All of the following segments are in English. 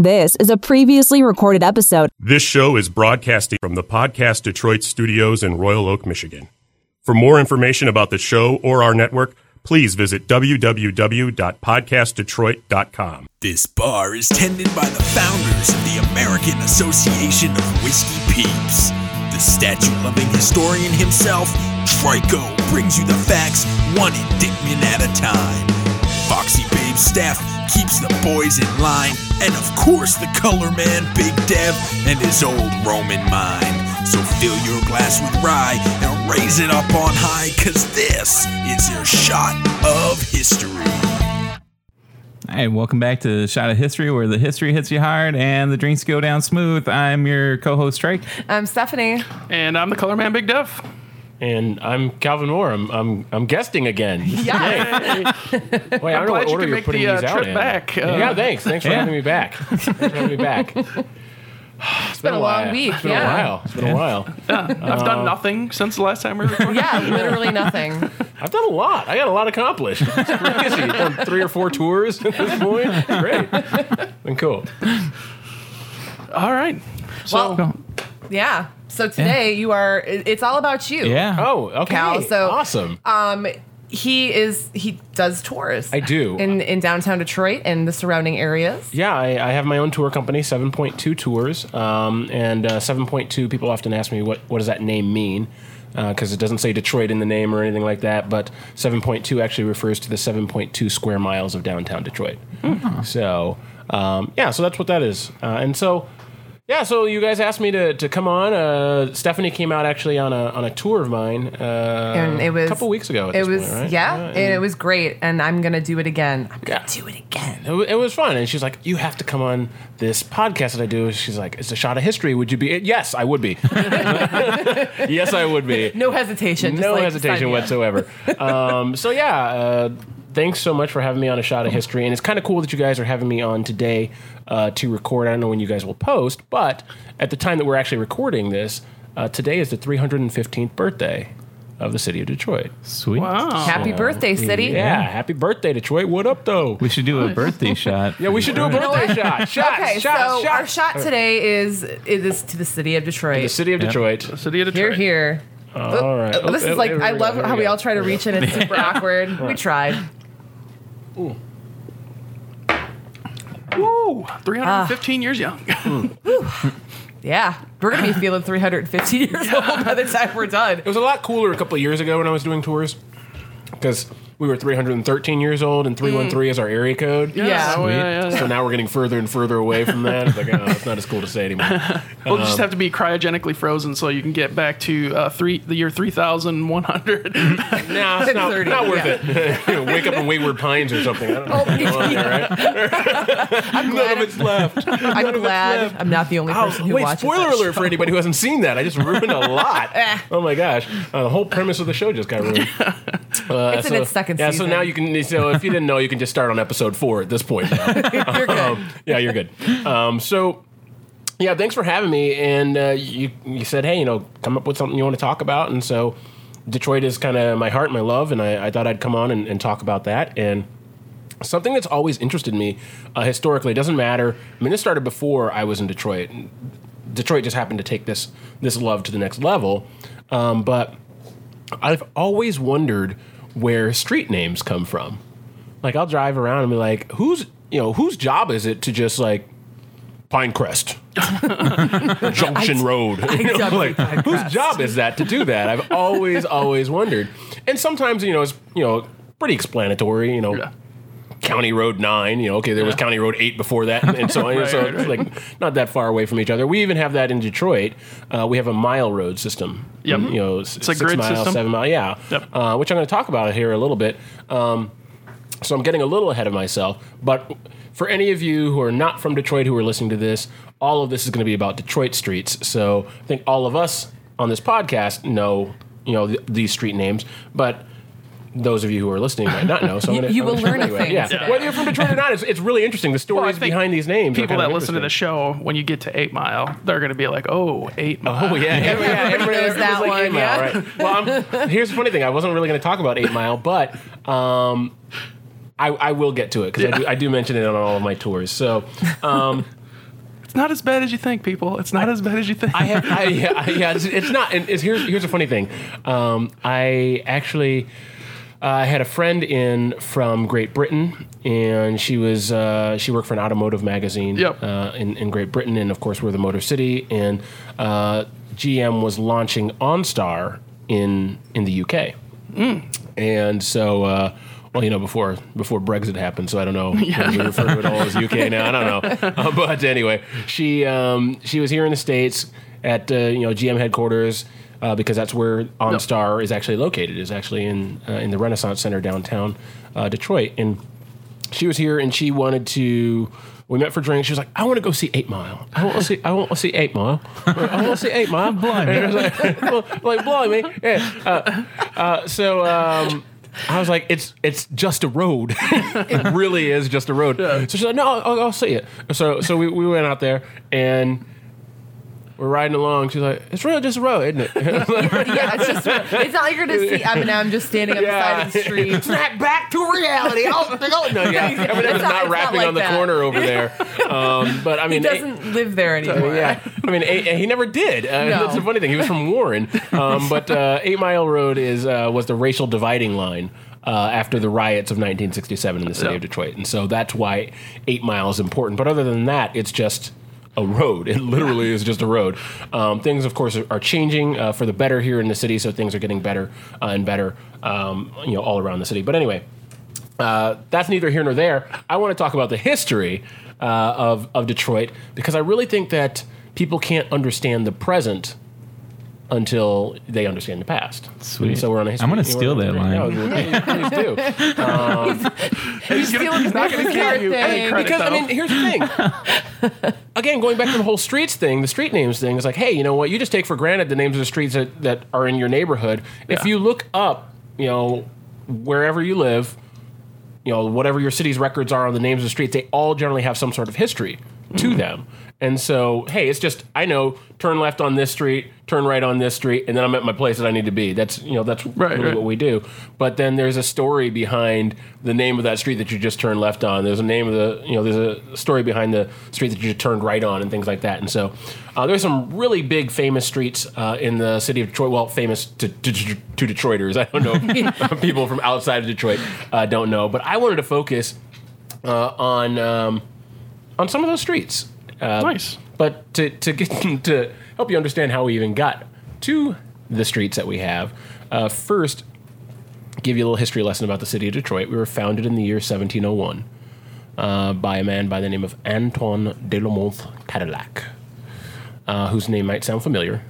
This is a previously recorded episode. This show is broadcasting from the Podcast Detroit studios in Royal Oak, Michigan. For more information about the show or our network, please visit www.podcastdetroit.com. This bar is tended by the founders of the American Association of Whiskey Peeps. The statue loving historian himself, Trico, brings you the facts one indictment at a time. Foxy Babe staff keeps the boys in line, and of course, the color man, Big Dev, and his old Roman mind. So fill your glass with rye and raise it up on high, cause this is your shot of history. Hey, welcome back to Shot of History, where the history hits you hard and the drinks go down smooth. I'm your co-host Trike. I'm Stephanie. And I'm the color man, Big Dev. And I'm Calvin Moore. I'm I'm, I'm guesting again. Yeah. Wait, I don't know Glad what you order can you're make putting the uh, these out trip in. back. Uh, yeah, thanks. Thanks for Yeah. having me back. Thanks for having me back. It's been a long while. week, It's been yeah. a while. It's been a while. Yeah. I've done nothing since the last time we recorded. yeah, literally nothing. I've done a lot. I got a lot accomplished. It's crazy. I've done three or four tours at this point. Great. Been cool. All right. So, Well, yeah. So today you are. It's all about you. Yeah. Oh, okay. Cal, so- awesome. Um, he is. He does tours. I do. in in downtown Detroit and the surrounding areas. Yeah, I, I have my own tour company, 7.2 Tours. Um, and uh, 7.2, people often ask me, what, what does that name mean? Because it doesn't say Detroit in the name or anything like that, but 7.2 actually refers to the 7.2 square miles of downtown Detroit. So, um, yeah, so that's what that is. Uh, and so, yeah, so you guys asked me to, to come on. Uh, Stephanie came out actually on a, on a tour of mine uh, And it was a couple weeks ago. It was point, right? yeah, and it was great, and I'm gonna do it again. I'm gonna Yeah. do it again. It, it was fun. And she's like, You have to come on this podcast that I do. She's like, It's a shot of history. Would you be? Yes, I would be. yes, I would be. No hesitation. just no like, hesitation sign me up. whatsoever. um, so, yeah, uh, thanks so much for having me on a shot of history. And it's kind of cool that you guys are having me on today uh, to record. I don't know when you guys will post, but at the time that we're actually recording this, uh, today is the 315th birthday of the city of Detroit. Sweet. wow. Happy birthday, city. Yeah, happy birthday, Detroit. What up, though? We should do a birthday shot. Yeah, we should do a birthday shot. Shot, Okay, shot, so shot. our shot today is it is to the city of Detroit. The city of Detroit. The city of Here, Detroit. here. All right. This Oh, is like I love here how we all try to reach in. It's super awkward. We tried. Woo! 315 years young. Ah. Yeah, we're gonna be feeling 350 years old by the time we're done. It was a lot cooler a couple of years ago when I was doing tours because we were 313 years old and 313 is our area code. Yeah. Oh, yeah, yeah, So now we're getting further and further away from that. It's like, oh, it's not as cool to say anymore. We'll Um, just have to be cryogenically frozen so you can get back to uh, three the year 3100. nah, it's not, 30, not worth yeah. it. You know, wake up in Wayward Pines or something. I don't know. Oh, what's going on there, right? I'm glad, of it's left. I'm glad I'm not the only Oh, person who wait, watches. spoiler that alert for anybody who hasn't seen that. I just ruined a lot. oh my gosh. Uh, the whole premise of the show just got ruined. Uh, It's in its second yeah, season. so now you can, so if you didn't know, you can just start on episode four at this point. You're good. Um, yeah, you're good. Um, so, yeah, thanks for having me. And uh, you, you said, hey, you know, come up with something you want to talk about. And so Detroit is kind of my heart, my love. And I, I thought I'd come on and, and talk about that. And something that's always interested me uh, historically, it doesn't matter. I mean, this started before I was in Detroit. Detroit just happened to take this, this love to the next level. Um, but I've always wondered where street names come from. Like I'll drive around and be like, who's you know whose job is it to just like Pinecrest, Junction Road? You know, like, whose job is that to do that? I've always always wondered. And sometimes you know it's you know pretty explanatory. You know. Yeah. County Road Nine, you know, okay, there was County Road Eight before that, and, and so on. Right, so right, it's right. like not that far away from each other. We even have that in Detroit. Uh, we have a mile road system. Yep. you know, it's a six grid miles, system. seven miles, yeah. Yep. Uh, which I'm going to talk about here a little bit. Um, so I'm getting a little ahead of myself. But for any of you who are not from Detroit who are listening to this, all of this is going to be about Detroit streets. So I think all of us on this podcast know, you know, th- these street names, but those of you who are listening might not know. So I'm You- gonna, you I'm will gonna learn a anyway. thing Yeah. today. whether you're from Detroit or not, it's, it's really interesting. The stories think behind these names. are People kind that of listen to the show, when you get to Eight Mile, they're going to be like, "Oh, Eight Mile." Oh yeah, everybody, yeah, everybody, knows that everybody's like one, Eight Mile, yeah. right? Well, I'm, here's the funny thing: I wasn't really going to talk about Eight Mile, but um, I, I will get to it because I, do, I do mention it on all of my tours. So, um, It's not as bad as you think, people. It's not as bad as you think. I have, I, yeah, yeah, it's, it's not. And it's, here's here's a funny thing. Um, I actually. Uh, I had a friend in from Great Britain, and she was uh, she worked for an automotive magazine Yep. uh, in, in Great Britain, and of course we're the Motor City, and uh, GM was launching OnStar in in the UK, and so. Uh, well, you know, before before Brexit happened, so I don't know. whether We refer to it all as UK now. I don't know. Uh, but anyway, she um, she was here in the states at uh, you know GM headquarters uh, because that's where OnStar is actually located. Is actually in uh, in the Renaissance Center downtown uh, Detroit, and she was here and she wanted to. We met for drinks. She was like, "I want to go see Eight Mile. I want to see. I want to see Eight Mile. I want to see Eight Mile. Blimey, like, like blimey, yeah." Uh, uh, so um, I was like, "It's it's just a road. it really is just a road." So she's like, "No, I'll, I'll see it." So so we, we went out there and we're riding along. She's like, "It's really just a road, isn't it?" yeah, it's just it's not like you're gonna see Eminem just standing on the side of the street. Snap back to reality. Oh, oh, no, yeah. Eminem's not- not, not rapping like on the that. corner over there. Um, but I mean, He doesn't live there anymore. yeah, I mean, a, he never did. Uh, No. That's the funny thing. He was from Warren, um, but uh, Eight Mile Road is uh, was the racial dividing line. Uh, after the riots of 1967 in the city Yeah. of Detroit, and so that's why Eight Mile is important. But other than that, it's just a road. It literally is just a road. Um, things, of course, are, are changing uh, for the better here in the city, so things are getting better uh, and better, um, you know, all around the city. But anyway, uh, that's neither here nor there. I want to talk about the history uh, of of Detroit because I really think that people can't understand the present until they understand the past. Sweet. So we're on a history. I'm gonna steal that line. No, please, please do. He's stealing his not gonna give favorite you any credit. Because I mean, here's the thing. Again, going back to the whole streets thing, the street names thing is like, hey, you know what? You just take for granted the names of the streets that, that are in your neighborhood. If you look up, you know, wherever you live, you know, whatever your city's records are on the names of the streets, they all generally have some sort of history to mm-hmm. them. And so, hey, it's just I know turn left on this street, turn right on this street, and then I'm at my place that I need to be. That's you know that's Right, really right. what we do. But then there's a story behind the name of that street that you just turned left on. There's a name of the you know there's a story behind the street that you just turned right on, and things like that. And so uh, there's some really big famous streets uh, in the city of Detroit. Well, famous to, to, to Detroiters. I don't know people from outside of Detroit uh, don't know, but I wanted to focus uh, on um, on some of those streets. Uh, Nice. But to to get to help you understand how we even got to the streets that we have, uh, first give you a little history lesson about the city of Detroit. We were founded in the year 1701 uh, by a man by the name of Antoine de la Cadillac, uh, whose name might sound familiar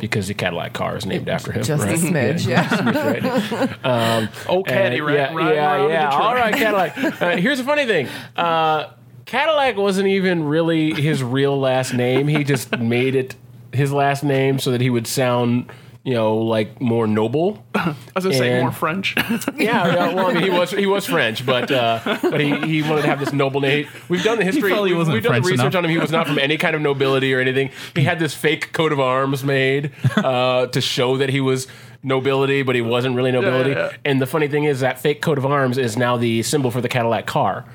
because the Cadillac car is named after him. Just a right? smidge, yeah. Smidge, right? oh, caddy, right? yeah, right yeah, yeah. All right, Cadillac. Uh, here's the funny thing. Uh, Cadillac wasn't even really his real last name. He just made it his last name so that he would sound, you know, like more noble. I was gonna say more French. Yeah, yeah, well, I mean, he was he was French, but uh, but he, he wanted to have this noble name. We've done the history. he we've, wasn't we've done the research enough. on him. He was not from any kind of nobility or anything. He had this fake coat of arms made uh, to show that he was nobility, but he wasn't really nobility. yeah. And the funny thing is that fake coat of arms is now the symbol for the Cadillac car.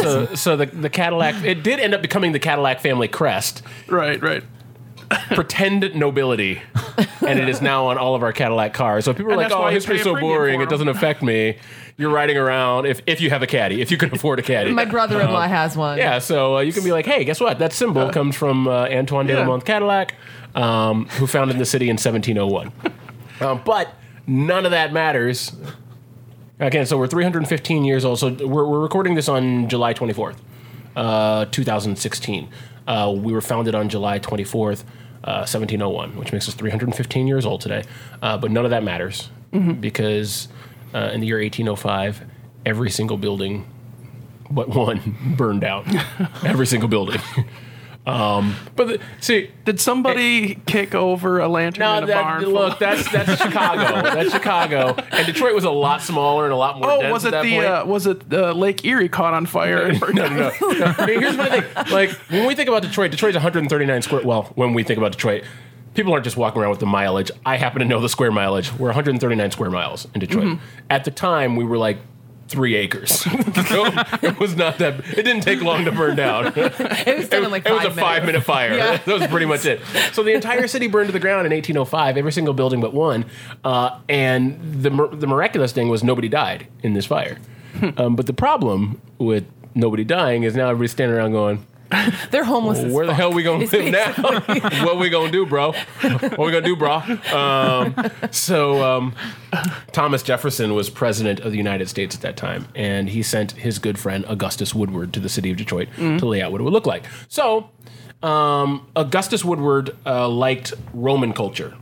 So so the the Cadillac it did end up becoming the Cadillac family crest right, right. Pretend nobility, and it is now on all of our Cadillac cars. So if people are And like, that's "Oh, why you history's pay a so premium boring; for it 'em." doesn't affect me." You're riding around if if you have a caddy, if you can afford a caddy. My brother-in-law has one. yeah, so uh, you can be like, "Hey, guess what? That symbol comes from uh, Antoine de la Yeah. Mont Cadillac, um, who founded the city in 1701." um, but none of that matters. Again, so we're 315 years old. So we're, we're recording this on July 24th, uh, 2016. Uh, we were founded on July 24th, uh, 1701, which makes us 315 years old today. Uh, but none of that matters because uh, in the year 1805, every single building but one burned down. every single building. Um, but the, see, Did somebody kick over a lantern no, in a that, barn? look, that's that's Chicago. That's Chicago, and Detroit was a lot smaller and a lot more. Oh, was it the uh, was it uh, Lake Erie caught on fire? no, no, no. no. I mean, here's my thing. Like when we think about Detroit, Detroit's 139 square. Well, when we think about Detroit, people aren't just walking around with the mileage. I happen to know the square mileage. We're 139 square miles in Detroit. At the time, we were like three acres. so it was not that. It didn't take long to burn down. It was done in like it was a minutes. five minute fire. Yeah. That was pretty much it. So the entire city burned to the ground in 1805, every single building but one. Uh, and the the miraculous thing was nobody died in this fire. Um, but the problem with nobody dying is now everybody's standing around going, They're homeless. as "Where the fuck. hell we gonna It's live now? what we gonna do, bro? What we gonna do, bro?" Um, so um, Thomas Jefferson was president of the United States at that time, and he sent his good friend Augustus Woodward to the city of Detroit to lay out what it would look like. So um, Augustus Woodward uh, liked Roman culture.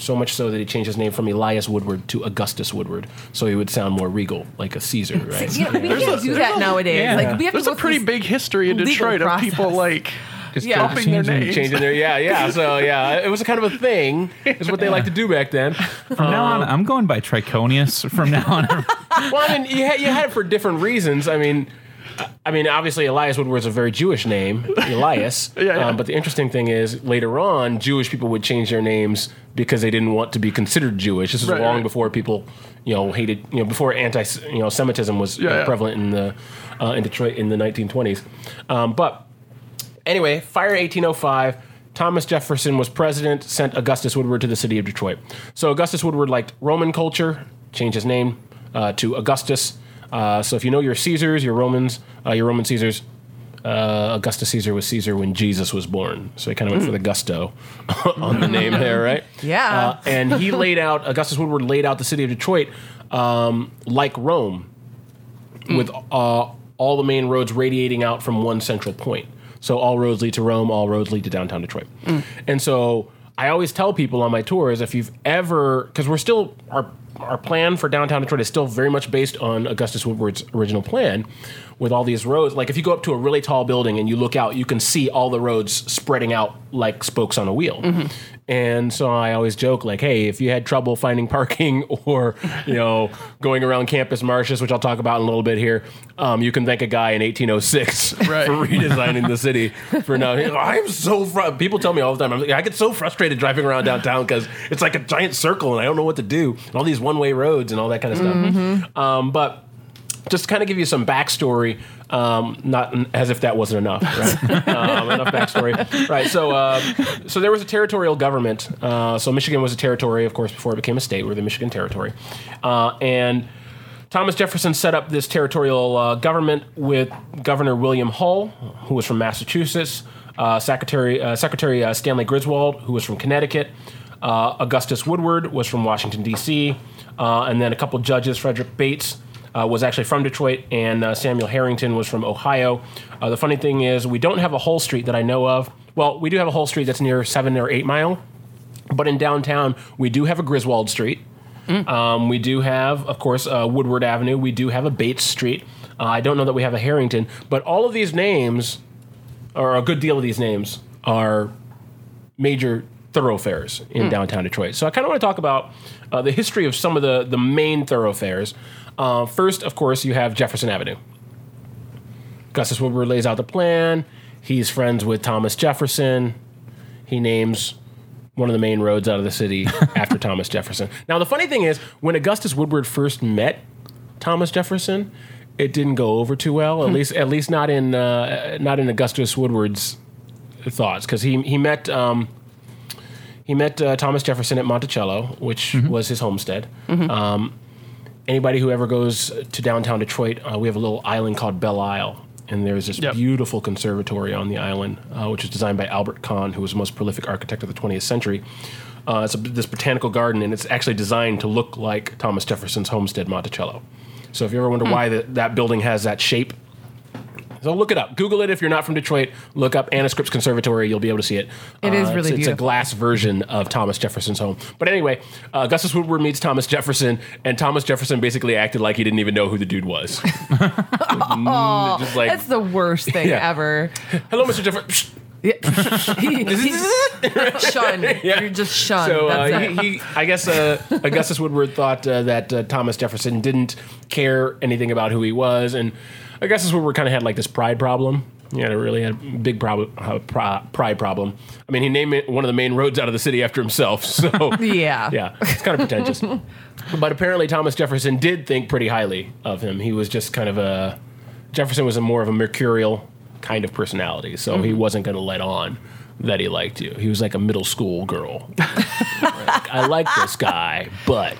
So much so that he changed his name from Elias Woodward to Augustus Woodward, so he would sound more regal, like a Caesar, right? You know, we can't do that nowadays. yeah. Like we have There's to a go pretty through big history in legal Detroit of people like Just Yeah. upping their Changing- names. changing their yeah yeah so yeah it was a kind of a thing is what they like to do back then From now on, um, I'm going by Triconius. From now on, well i mean you had, you had it for different reasons i mean I mean, obviously, Elias Woodward's a very Jewish name, Elias. Yeah, yeah. Um, but the interesting thing is, later on, Jewish people would change their names because they didn't want to be considered Jewish. This was Right, long right. before people, you know, hated, you know, before anti, you know, Semitism was yeah. prevalent in the uh, in Detroit in the 1920s. Um, but Anyway, fire 1805. Thomas Jefferson was president, sent Augustus Woodward to the city of Detroit. So Augustus Woodward liked Roman culture, changed his name uh, to Augustus. Uh, so if you know your Caesars, your Romans, uh, your Roman Caesars, uh, Augustus Caesar was Caesar when Jesus was born. So he kind of went for the gusto on the name there, right? Yeah. Uh, and he laid out, Augustus Woodward laid out the city of Detroit um, like Rome with uh, all the main roads radiating out from one central point. So all roads lead to Rome, all roads lead to downtown Detroit. And so I always tell people on my tours if you've ever, because we're still, our, our plan for downtown Detroit is still very much based on Augustus Woodward's original plan with all these roads. Like if you go up to a really tall building and you look out, you can see all the roads spreading out like spokes on a wheel. And so I always joke like, hey, if you had trouble finding parking or, you know, going around Campus Martius, which I'll talk about in a little bit here, um, you can thank a guy in 1806 Right. for redesigning the city for now. I'm so fr- people tell me all the time. I'm like, I get so frustrated driving around downtown because it's like a giant circle and I don't know what to do and all these one way roads and all that kind of stuff. Um, but just to kind of give you some backstory, um, not as if that wasn't enough, right? um, enough backstory, right? So, uh, so there was a territorial government. Uh, so Michigan was a territory, of course, before it became a state. We're the Michigan Territory, uh, and Thomas Jefferson set up this territorial uh, government with Governor William Hull, who was from Massachusetts, uh, Secretary uh, Secretary uh, Stanley Griswold, who was from Connecticut, uh, Augustus Woodward was from Washington D.C., uh, and then a couple judges, Frederick Bates. Uh, was actually from Detroit, and uh, Samuel Harrington was from Ohio. Uh, the funny thing is, we don't have a Hull Street that I know of. Well, we do have a Hull Street that's near Seven or Eight Mile, but in downtown, we do have a Griswold Street. Um, we do have, of course, uh, Woodward Avenue. We do have a Bates Street. Uh, I don't know that we have a Harrington, but all of these names, or a good deal of these names, are major thoroughfares in downtown Detroit. So I kind of want to talk about uh, the history of some of the, the main thoroughfares. Uh, first, of course, you have Jefferson Avenue. Augustus Woodward lays out the plan. He's friends with Thomas Jefferson. He names one of the main roads out of the city after Thomas Jefferson. Now, the funny thing is, when Augustus Woodward first met Thomas Jefferson, it didn't go over too well. At least, at least not in uh, not in Augustus Woodward's thoughts, because he he met um, he met uh, Thomas Jefferson at Monticello, which was his homestead. Um, anybody who ever goes to downtown Detroit, uh, we have a little island called Belle Isle. And there's this Yep. beautiful conservatory on the island, uh, which was designed by Albert Kahn, who was the most prolific architect of the 20th century. Uh, it's a, this botanical garden, and it's actually designed to look like Thomas Jefferson's homestead, Monticello. So if you ever wonder why that that building has that shape, so look it up. Google it if you're not from Detroit. Look up Anna Scripps Conservatory. You'll be able to see it. It is Uh, really it's, It's a glass version of Thomas Jefferson's home. But anyway, uh, Augustus Woodward meets Thomas Jefferson, and Thomas Jefferson basically acted like he didn't even know who the dude was. Mm, Just like, That's the worst thing Yeah. ever. hello, Mr. Jefferson. Yeah. Shunned. Yeah. You're just shunned. So uh, That's he, he, I guess uh, Augustus Woodward thought uh, that uh, Thomas Jefferson didn't care anything about who he was, and Augustus we kind of had like this pride problem. He had a really had a big problem, uh, pride problem. I mean, he named it one of the main roads out of the city after himself. So Yeah. yeah, it's kind of pretentious. but apparently, Thomas Jefferson did think pretty highly of him. He was just kind of a Jefferson was a more of a mercurial kind of personality, so he wasn't going to let on that he liked you. He was like a middle school girl. Like, I like this guy, but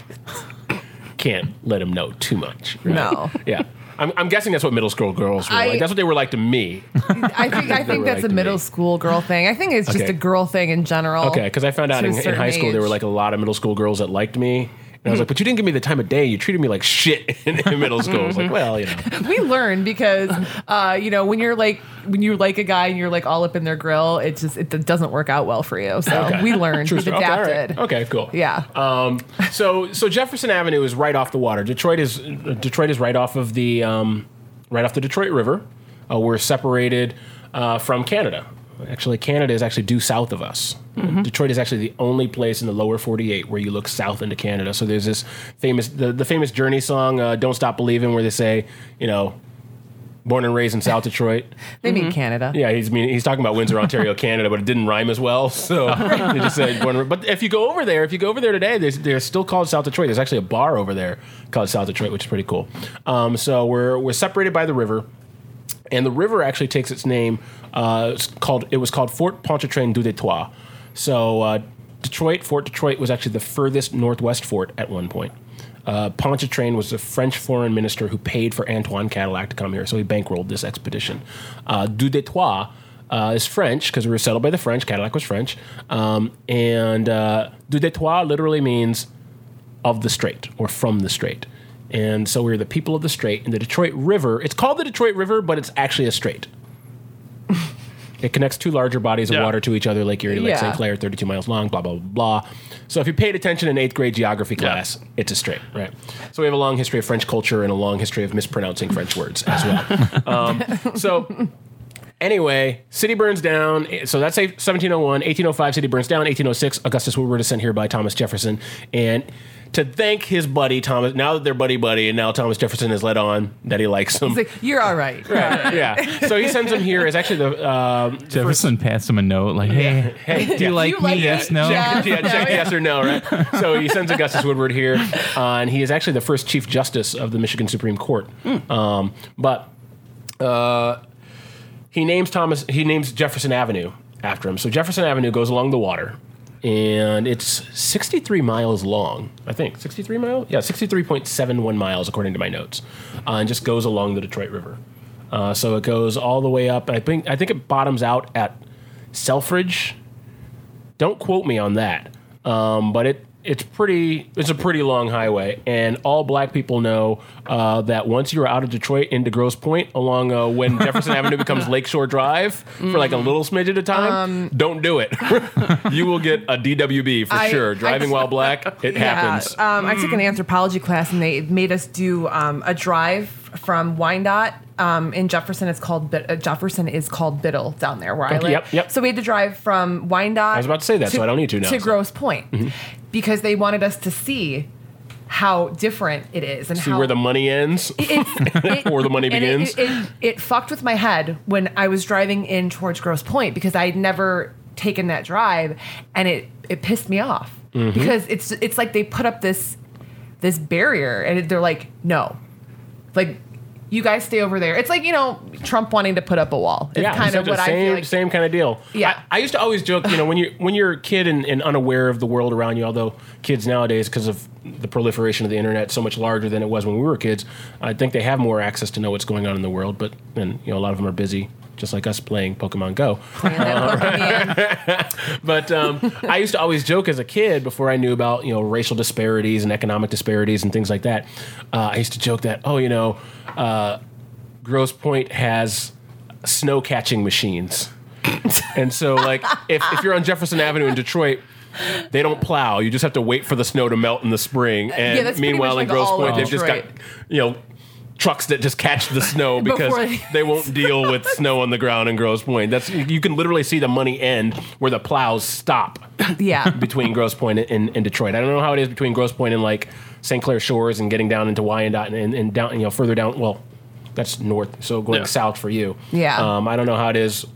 can't let him know too much. right? No. Yeah. I'm, I'm guessing that's what middle school girls were I- like. That's what they were like to me. I think I think that's right a middle me. school girl thing. I think it's just Okay. a girl thing in general. Okay, because I found out in, in certain high school there were like a lot of middle school girls that liked me. And I was like, but you didn't give me the time of day. You treated me like shit in, in middle school. I was like, well, you know. we learn because uh, you know when you're like when you like a guy and you're like all up in their grill, it just it doesn't work out well for you. So Okay. we learned. True We've story. Okay, all right. adapted. Okay, cool. Yeah. Um, so so Jefferson Avenue is right off the water. Detroit is Detroit is right off of the um, right off the Detroit River. Uh, we're separated uh, from Canada. Actually, Canada is actually due south of us. Detroit is actually the only place in the lower 48 where you look south into Canada. So there's this famous the, the famous Journey song uh, "Don't Stop Believing" where they say, you know, born and raised in South Detroit. They mean Canada. Yeah, he's mean he's talking about Windsor, Ontario, Canada, but it didn't rhyme as well. So they just said. Born, but if you go over there, if you go over there today, there's, they're still called South Detroit. There's actually a bar over there called South Detroit, which is pretty cool. Um, so we're we're separated by the river, and the river actually takes its name. Uh, it's called it was called Fort Pontchartrain du Detroit. So uh, Detroit, Fort Detroit was actually the furthest northwest fort at one point. Uh, Pontchartrain was the French foreign minister who paid for Antoine Cadillac to come here, so he bankrolled this expedition. Uh, du Detroit uh, is French because we were settled by the French. Cadillac was French, um, and uh, du Detroit literally means of the strait or from the strait. And so we're the people of the strait. And the Detroit River, it's called the Detroit River, but it's actually a strait. it connects two larger bodies of Yeah. water to each other, Lake Erie, Lake Yeah. St. Clair, 32 miles long, blah, blah, blah, blah. So if you paid attention in eighth grade geography class, it's a strait, right? So we have a long history of French culture and a long history of mispronouncing French words as well. um, so Anyway, city burns down. So that's a 1701. 1805, city burns down. 1806, Augustus Woodward is sent here by Thomas Jefferson. And to thank his buddy, Thomas, now that they're buddy buddy, and now Thomas Jefferson has let on that he likes him. It's like you're all right. Right, yeah. So he sends him here as actually the. Um, Jefferson passed him a note like, "Hey, hey, do you like You me? like yes, no." Yeah. check, yeah, check yes or no, right? So he sends Augustus Woodward here, uh, and he is actually the first Chief Justice of the Michigan Supreme Court. Um, but uh, he names Thomas. He names Jefferson Avenue after him. So Jefferson Avenue goes along the water, and it's 63 miles long. I think 63 miles. Yeah, 63.71 miles according to my notes, uh, and just goes along the Detroit River. Uh, so it goes all the way up. I think I think it bottoms out at Selfridge. Don't quote me on that, um, but it it's pretty. It's a pretty long highway, and all black people know uh, that once you're out of Detroit into Grosse Pointe, along uh, when Jefferson Avenue becomes Lakeshore Drive for like a little smidge at a time, don't do it. you will get a DWB for I- sure. I- Driving while black, it happens. Um, I took an anthropology class and they made us do um, a drive from Wyandotte. Um, in Jefferson, it's called uh, Jefferson is called Biddle down there where I live. yep, yep. So we had to drive from Wyandotte. I was about to say that, so I don't need to now, To so. Grosse Pointe because they wanted us to see how different it is and See how where the money ends. it, Or the money begins. It, it, it fucked with my head when I was driving in towards Grosse Pointe because I'd never taken that drive, and it it pissed me off Mm-hmm. because it's it's like they put up this this barrier, and they're like, no, like. You guys stay over there. It's like you know Trump wanting to put up a wall. It's kind of what I same, feel like. Same kind of deal. Yeah. I, I used to always joke, you know, when you when you're a kid and, and unaware of the world around you, although kids nowadays, because of the proliferation of the internet, so much larger than it was when we were kids, I think they have more access to know what's going on in the world. But and you know, a lot of them are busy, just like us playing Pokemon Go. That But um, I used to always joke as a kid before I knew about you know racial disparities and economic disparities and things like that. Uh, I used to joke that oh you know, uh, Grosse Pointe has snow catching machines, and so like if, if you're on Jefferson Avenue in Detroit. They don't plow. You just have to wait for the snow to melt in the spring. And Yeah, meanwhile, in like Grosse all Pointe, they've just got you know trucks that just catch the snow because they- they won't deal with snow on the ground in Grosse Pointe. That's you can literally see the money end where the plows stop yeah. between Grosse Pointe and, and Detroit. I don't know how it is between Grosse Pointe and like St. Clair Shores and getting down into Wyandotte and, and, and down, you know, further down. Well, that's north, so going Yeah. south for you. Yeah. Um, I don't know how it is.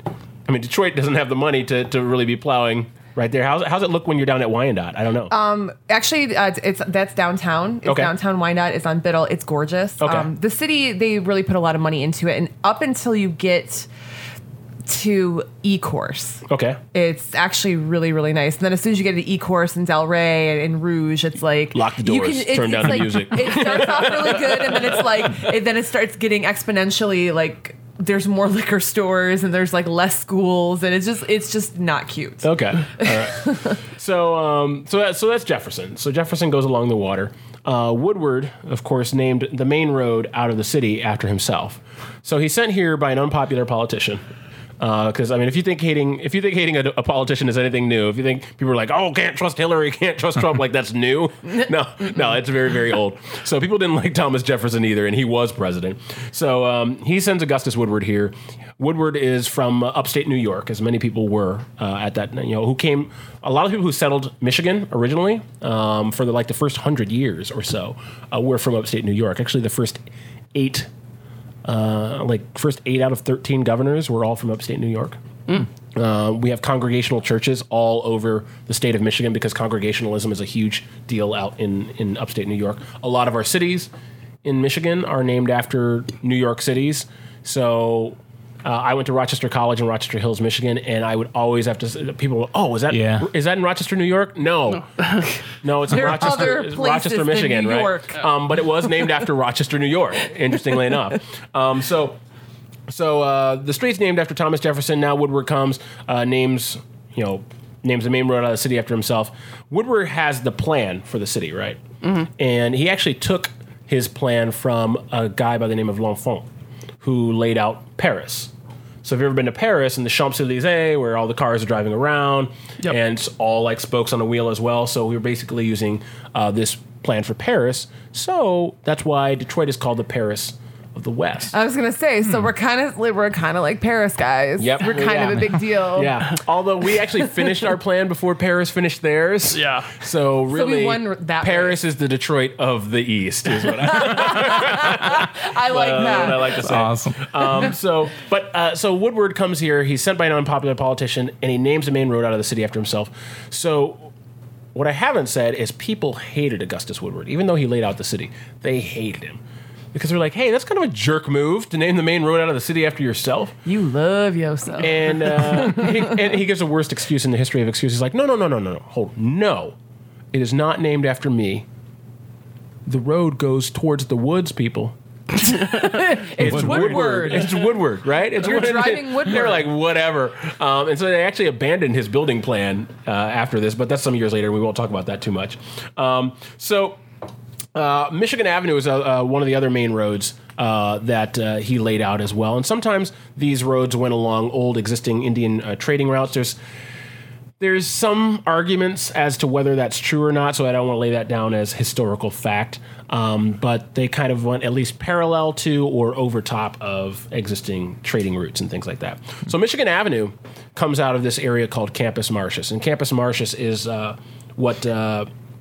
I mean, Detroit doesn't have the money to, to really be plowing right there. How's, how's it look when you're down at Wyandotte? I don't know. Um, Actually, uh, it's that's downtown. It's Okay. downtown Wyandotte. It's on Biddle. It's gorgeous. Okay. Um, the city they really put a lot of money into it, and up until you get to E Course, okay. it's actually really really nice. And then as soon as you get to E Course and Delray and, and Rouge, it's like Lock the you doors, it's- turn down the like- music. It starts off really good, and then it's like it, then it starts getting exponentially like. There's more liquor stores and there's like less schools and it's just it's just not cute. Okay. All right. so um, so that, so that's Jefferson. So Jefferson goes along the water. Uh, Woodward, of course, named the main road out of the city after himself. So he's sent here by an unpopular politician. Because I mean, if you think hating, if you think hating a, a politician is anything new, if you think people are like, "Oh, can't trust Hillary, can't trust Trump," like that's new. No, no, it's very, very old. So people didn't like Thomas Jefferson either, and he was president. So um, he sends Augustus Woodward here. Woodward is from uh, upstate New York, as many people were uh, at that. You know, who came. A lot of people who settled Michigan originally um, for the, like the first hundred years or so uh, were from upstate New York. Actually, the first eight uh, like first eight out of 13 governors were all from upstate New York. Uh, we have congregational churches all over the state of Michigan because congregationalism is a huge deal out in, in upstate New York. A lot of our cities in Michigan are named after New York cities. So uh, I went to Rochester College in Rochester Hills, Michigan, and I would always have to. say- People, were, oh, is that Yeah. is that in Rochester, New York? No, no, it's in There are Rochester, other it's Rochester, Michigan, New right? York. Um, but it was named after Rochester, New York. Interestingly enough, um, so so uh, the street's named after Thomas Jefferson. Now Woodward comes, uh, names you know names the main road out of the city after himself. Woodward has the plan for the city, right? And he actually took his plan from a guy by the name of L'Enfant, who laid out Paris. So if you've ever been to Paris and the Champs Elysees, where all the cars are driving around, Yep. and it's all like spokes on a wheel as well. So we were basically using uh, this plan for Paris. So that's why Detroit is called the Paris of the West. I was gonna say, so we're kind of we're kind of like Paris guys. Yep. we're kind Yeah. of a big deal. Yeah. Although we actually finished our plan before Paris finished theirs. Yeah. So really, won that Paris is the Detroit of the East, is what I, I like what that. I like to say. Awesome. Um, so, but uh, so Woodward comes here. He's sent by an unpopular politician, and he names a main road out of the city after himself. So, what I haven't said is people hated Augustus Woodward, even though he laid out the city. They hated him because they're like, "Hey, that's kind of a jerk move to name the main road out of the city after yourself." You love Yoso. And uh, he, and he gives the worst excuse in the history of excuses. He's like, no, no, no, no, no, no. Hold, no, it is not named after me. The road goes towards the woods, people. it's Woodward. It's Woodward, right? It's You're driving Woodward. They're like whatever, um, and so they actually abandoned his building plan uh, after this. But that's some years later. We won't talk about that too much. Um, so uh, Michigan Avenue is uh, uh, one of the other main roads uh, that uh, he laid out as well. And sometimes these roads went along old existing Indian uh, trading routes. There's there's some arguments as to whether that's true or not, so I don't want to lay that down as historical fact. Um, but they kind of went at least parallel to or over top of existing trading routes and things like that. So Michigan Avenue comes out of this area called Campus Martius, and Campus Martius is what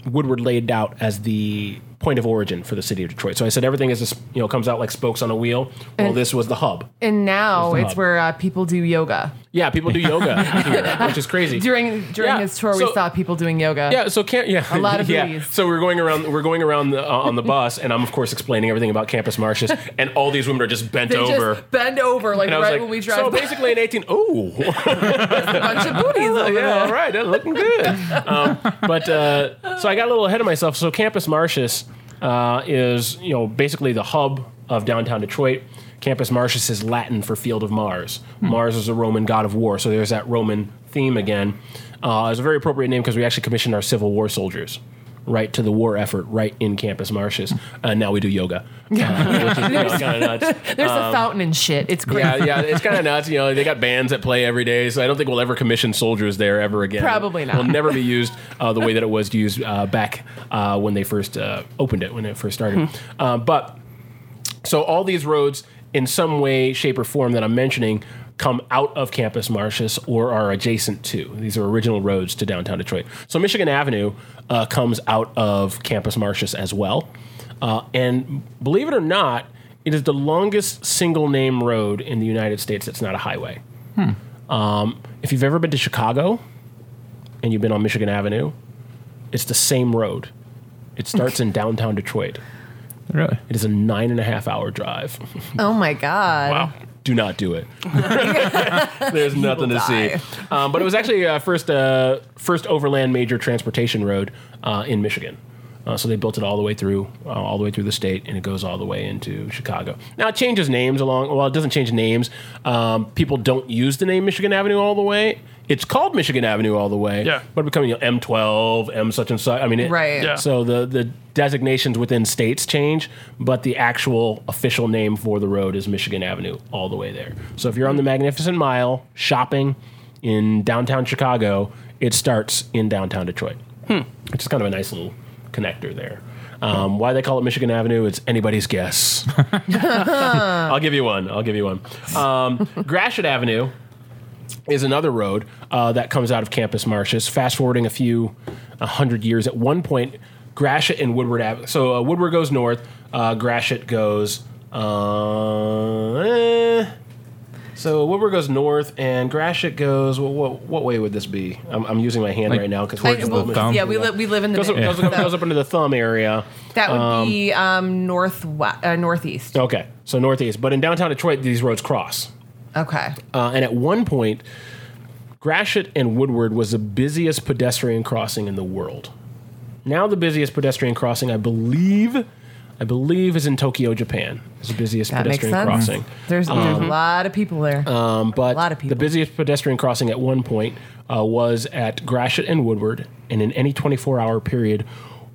Woodward laid out as the point of origin for the city of Detroit. So I said everything is this, you know comes out like spokes on a wheel. Well, And- this was the hub. and now it's hub. where uh, people do yoga. Yeah, people do yoga here, which is crazy. During during Yeah, his tour, so- we saw people doing yoga. Yeah, so can't yeah A lot of yeah. booties. So we're going around we're going around the, uh, on the bus, and I'm of course explaining everything about Campus Martius, and all these women are just bent They over. just bend over like and I was right like, when we drive. so by. basically in 18, oh, a bunch of booties over yeah, all right, that's looking good. Um, but uh, so I got a little ahead of myself. So Campus Martius uh, is you know basically the hub of downtown Detroit. Campus Martius is Latin for field of Mars. Mars is a Roman god of war, so there's that Roman theme again. Uh, it's a very appropriate name because we actually commissioned our Civil War soldiers right to the war effort right in Campus Martius. And now we do yoga, uh, is you know, kind of nuts. There's a fountain and shit. It's crazy. Yeah, yeah, it's kind of nuts. You know, they got bands that play every day, so I don't think we'll ever commission soldiers there ever again. Probably not. It'll never be used uh, the way that it was used uh, back uh, when they first uh, opened it, when it first started. Uh, but so all these roads, in some way, shape, or form that I'm mentioning, come out of Campus Martius or are adjacent to. These are original roads to downtown Detroit. So Michigan Avenue uh, comes out of Campus Martius as well. Uh, and believe it or not, It is the longest single name road in the United States that's not a highway. Um, if you've ever been to Chicago and you've been on Michigan Avenue, it's the same road. It starts in downtown Detroit. Really? It is a nine and a half hour drive. Oh my god. Wow. Do not do it. There's nothing to die. see. Um, but it was actually uh, first uh, first overland major transportation road uh, in Michigan. Uh, so they built it all the way through, uh, all the way through the state, and it goes all the way into Chicago. Now it changes names along. Well, it doesn't change names. Um, people don't use the name Michigan Avenue all the way. It's called Michigan Avenue all the way. Yeah. But becoming you know, M12, M such and such. I mean, it, Right. Yeah. So the the designations within states change, but the actual official name for the road is Michigan Avenue all the way there. So if you're on the Magnificent Mile shopping in downtown Chicago, it starts in downtown Detroit. Hmm. Which is kind of a nice little connector there. Um, why they call it Michigan Avenue, it's anybody's guess. I'll give you one. I'll give you one. Um, Gratiot Avenue is another road uh, that comes out of Campus Martius. Fast forwarding a few a hundred years, at one point, Gratiot and Woodward Avenue. So uh, Woodward goes north, uh, Gratiot goes. Uh, eh. So Woodward goes north, and Gratiot goes. What, what, what way would this be? I'm, I'm using my hand Like- right now because I- we're just well, moving. thumb? yeah, we, li- we live in the Goes up, middle. goes, up, goes up into the thumb area. that would be um, north uh, northeast. Okay, so northeast. But in downtown Detroit, these roads cross. Okay. Uh, and at one point, Gratiot and Woodward was the busiest pedestrian crossing in the world. Now the busiest pedestrian crossing, I believe, I believe, is in Tokyo, Japan. It's the busiest That makes pedestrian sense. crossing. There's, there's a lot of people there. Um, but A lot of people. the busiest pedestrian crossing at one point uh, was at Gratiot and Woodward, and in any 24-hour period,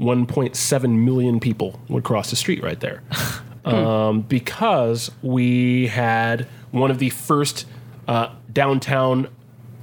1.7 million people would cross the street right there, um, because we had one of the first uh, downtown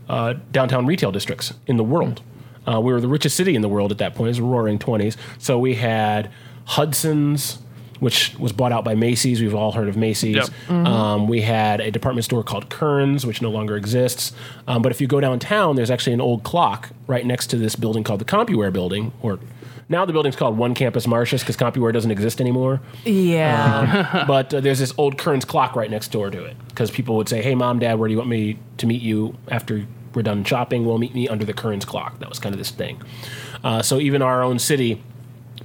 uh, downtown retail districts in the world. Uh, we were the richest city in the world at that point. It was the roaring 20s. So we had Hudson's, which was bought out by Macy's. We've all heard of Macy's. Yep. Um, we had a department store called Kern's, which no longer exists. Um, but if you go downtown, there's actually an old clock right next to this building called the CompuWare building, or now the building's called One Campus Martius because CompuWare doesn't exist anymore. yeah. but uh, there's this old Kern's clock right next door to it because people would say, "Hey, mom, dad, where do you want me to meet you after we're done shopping? Well, meet me under the Kern's clock." That was kind of this thing. Uh, so even our own city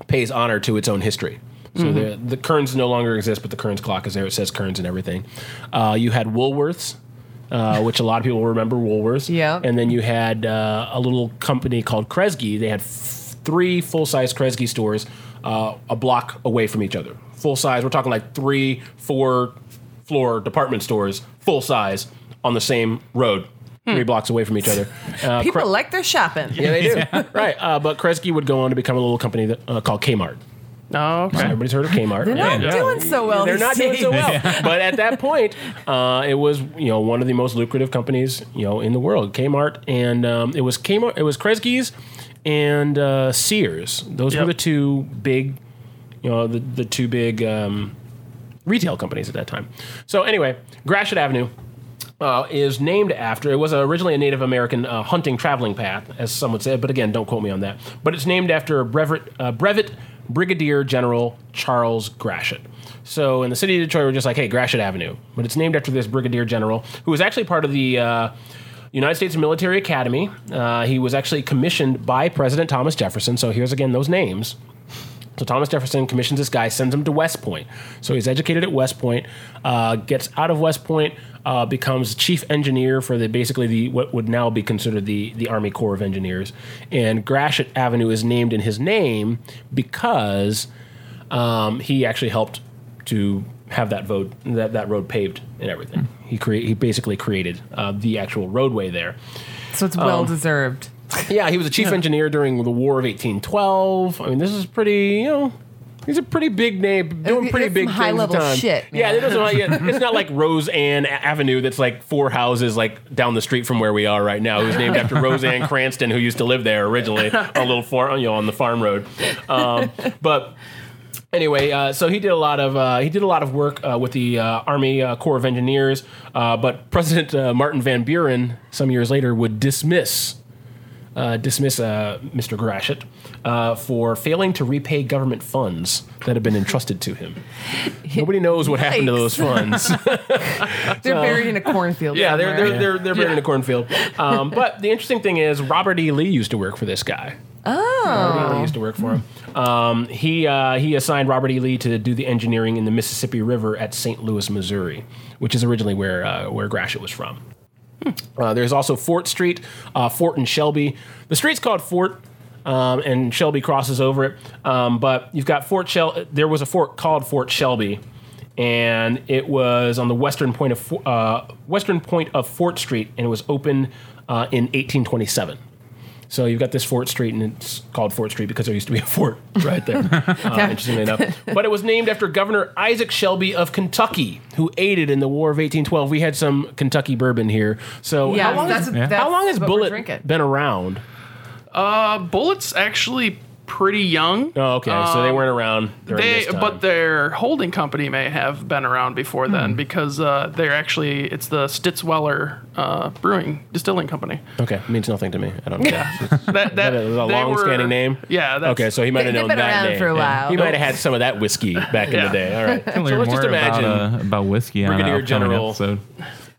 pays honor to its own history. So the the Kern's no longer exist, but the Kern's clock is there. It says Kern's and everything. Uh, you had Woolworths. Uh, which a lot of people remember Woolworths. Yeah. And then you had uh, a little company called Kresge. They had f- three full size Kresge stores uh, a block away from each other. Full size, we're talking like three, four floor department stores, full size, on the same road, three blocks away from each other. Uh, People Kre- like their shopping. yeah, they do. right. Uh, but Kresge would go on to become a little company that, uh, called Kmart. Oh, okay. Everybody's heard of Kmart. They're not Yeah. doing so well. They're these not doing days. so well. but at that point, uh, it was you know one of the most lucrative companies you know in the world, Kmart, and um, it was Kmart, it was Kresge's and uh, Sears. Those Yep. were the two big, you know, the the two big um, retail companies at that time. So anyway, Gratiot Avenue. Uh, is named after it was originally a Native American uh, hunting traveling path, as some would say, but again, don't quote me on that. But it's named after Brevet, uh, Brevet Brigadier General Charles Gratiot. So in the city of Detroit, we're just like, hey, Gratiot Avenue, but it's named after this Brigadier General who was actually part of the uh, United States Military Academy. Uh, he was actually commissioned by President Thomas Jefferson. So here's again those names. So Thomas Jefferson commissions this guy, sends him to West Point. So he's educated at West Point, uh, gets out of West Point, uh, becomes chief engineer for the basically the what would now be considered the the Army Corps of Engineers. And Gratiot Avenue is named in his name because um, he actually helped to have that road that, that road paved and everything. He crea- he basically created uh, the actual roadway there. So it's well deserved. Yeah, he was a chief engineer during the War of 1812. I mean, this is pretty, you know, he's a pretty big name, doing pretty some big things high-level at time. shit, Yeah, it doesn't like, it's not like Roseanne Avenue that's like four houses like down the street from where we are right now. It was named after Roseanne Cranston, who used to live there originally, a little farm, you know, on the farm road. Um, but anyway, uh, so he did a lot of uh, he did a lot of work uh, with the uh, Army uh, Corps of Engineers. Uh, but President uh, Martin Van Buren, some years later, would dismiss uh, dismiss uh, Mr. Gratiot uh, for failing to repay government funds that have been entrusted to him. Nobody knows what happened to those funds. They're buried in a cornfield. yeah, they're they're they're, they're buried in a cornfield. Um, but the interesting thing is, Robert E. Lee used to work for this guy. Oh, Robert E. Lee used to work for him. Um, he uh, he assigned Robert E. Lee to do the engineering in the Mississippi River at St. Louis, Missouri, which is originally where uh, where Gratiot was from. Uh, there's also Fort Street, uh, Fort and Shelby. The street's called Fort, um, and Shelby crosses over it. Um, but you've got Fort Shel. There was a fort called Fort Shelby, and it was on the western point of uh, western point of Fort Street, and it was opened uh, in 1827. So you've got this Fort Street, and it's called Fort Street because there used to be a fort right there. uh, interestingly enough, but it was named after Governor Isaac Shelby of Kentucky, who aided in the War of 1812. We had some Kentucky bourbon here. So Yeah, how long, that's, has, that's how long has Bulleit been around? Uh, Bulleit's actually pretty young. Oh, okay. so they weren't around during They, this time. but their holding company may have been around before Hmm. then because uh, they're actually it's the Stitzel-Weller uh, Brewing Distilling Company. okay, means nothing to me. I don't know. That that That is a long-standing name. Yeah. That's, Okay, so he might have known been that around name. for a Yeah. while. He might have had some of that whiskey back in the day. All right. Can so let's just imagine, about, uh, about whiskey on Brigadier an upcoming General- episode.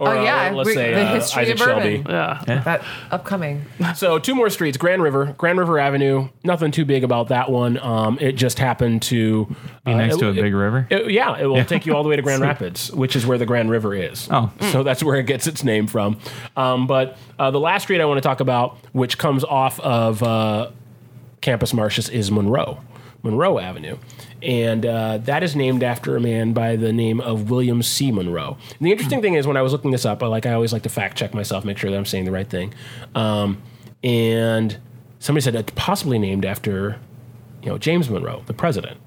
Or Oh, yeah, uh, let's we- say the uh, history Isaac of bourbon. Shelby. yeah. that upcoming. So two more streets, Grand River, Grand River Avenue. Nothing too big about that one. Um, it just happened to Be uh, next it- to a it- big river. it- yeah, it will take you all the way to Grand Rapids, which is where the Grand River is. Oh. so that's where it gets its name from. Um, but uh, the last street I want to talk about, which comes off of uh, Campus Martius, is Monroe, Monroe Avenue. And uh, that is named after a man by the name of William C. Monroe. And the interesting thing is, when I was looking this up, I like I always like to fact check myself, make sure that I'm saying the right thing. Um, and somebody said it's possibly named after, you know, James Monroe, the president.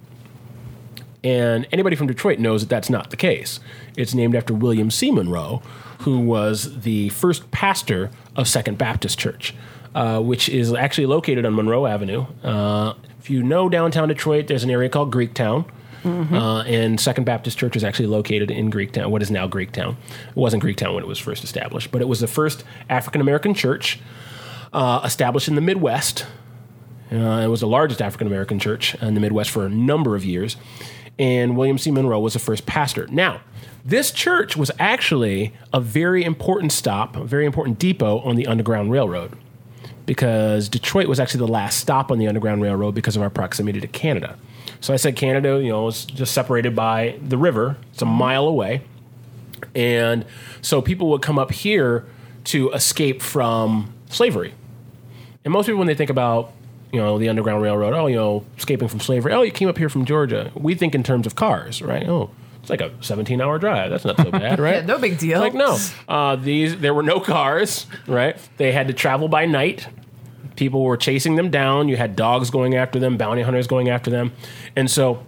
And anybody from Detroit knows that that's not the case. It's named after William C. Monroe, who was the first pastor of Second Baptist Church, uh, which is actually located on Monroe Avenue. Uh, if you know downtown Detroit, there's an area called Greektown. Uh, and Second Baptist Church is actually located in Greektown, what is now Greektown. It wasn't Greektown when it was first established, but it was the first African American church uh, established in the Midwest. Uh, it was the largest African American church in the Midwest for a number of years. And William C. Monroe was the first pastor. Now, this church was actually a very important stop, a very important depot on the Underground Railroad because Detroit was actually the last stop on the Underground Railroad because of our proximity to Canada. So I said Canada, you know, is just separated by the river. It's a mile away. And so people would come up here to escape from slavery. And most people, when they think about, you know, the Underground Railroad, oh, you know, escaping from slavery, oh, you came up here from Georgia. We think in terms of cars, right? Oh, it's like a 17 hour drive. That's not so bad, right? Yeah, no big deal. Like, no. Uh, these, there were no cars, right? They had to travel by night. People were chasing them down. You had dogs going after them, bounty hunters going after them. And so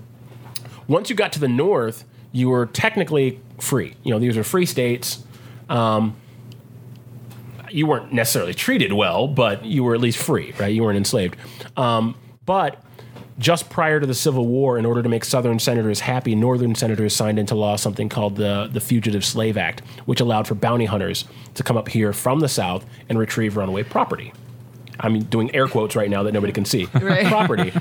once you got to the north, you were technically free. You know, these were free states. Um, you weren't necessarily treated well, but you were at least free, right? You weren't enslaved. Um, but just prior to the Civil War, in order to make Southern senators happy, Northern senators signed into law something called the, the Fugitive Slave Act, which allowed for bounty hunters to come up here from the South and retrieve runaway property. I'm doing air quotes right now that nobody can see. Right. Property.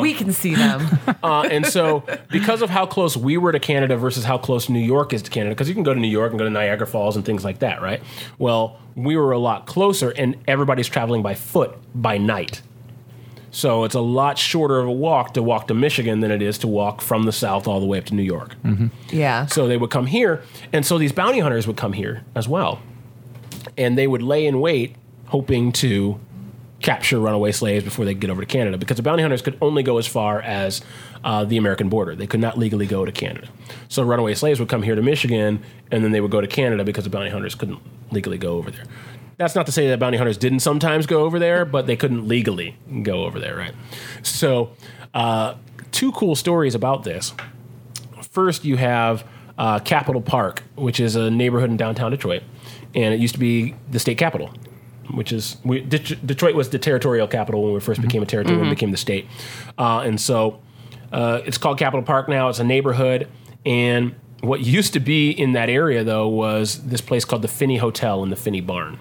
we can see them. Uh, and so, because of how close we were to Canada versus how close New York is to Canada, because you can go to New York and go to Niagara Falls and things like that, right? Well, we were a lot closer, and everybody's traveling by foot by night. So it's a lot shorter of a walk to walk to Michigan than it is to walk from the south all the way up to New York. Yeah. So they would come here, and so these bounty hunters would come here as well, and they would lay in wait, hoping to capture runaway slaves before they get over to Canada, because the bounty hunters could only go as far as uh, the American border. They could not legally go to Canada. So runaway slaves would come here to Michigan, and then they would go to Canada because the bounty hunters couldn't legally go over there. That's not to say that bounty hunters didn't sometimes go over there, but they couldn't legally go over there, right? So, uh, two cool stories about this first you have uh, Capitol Park, which is a neighborhood in downtown Detroit, and it used to be the state capital, which is we, Det- Detroit was the territorial capital when we 1st became a territory and became the state, uh, and so uh, it's called Capitol Park now. It's a neighborhood, and what used to be in that area though was this place called the Finney Hotel and the Finney Barn.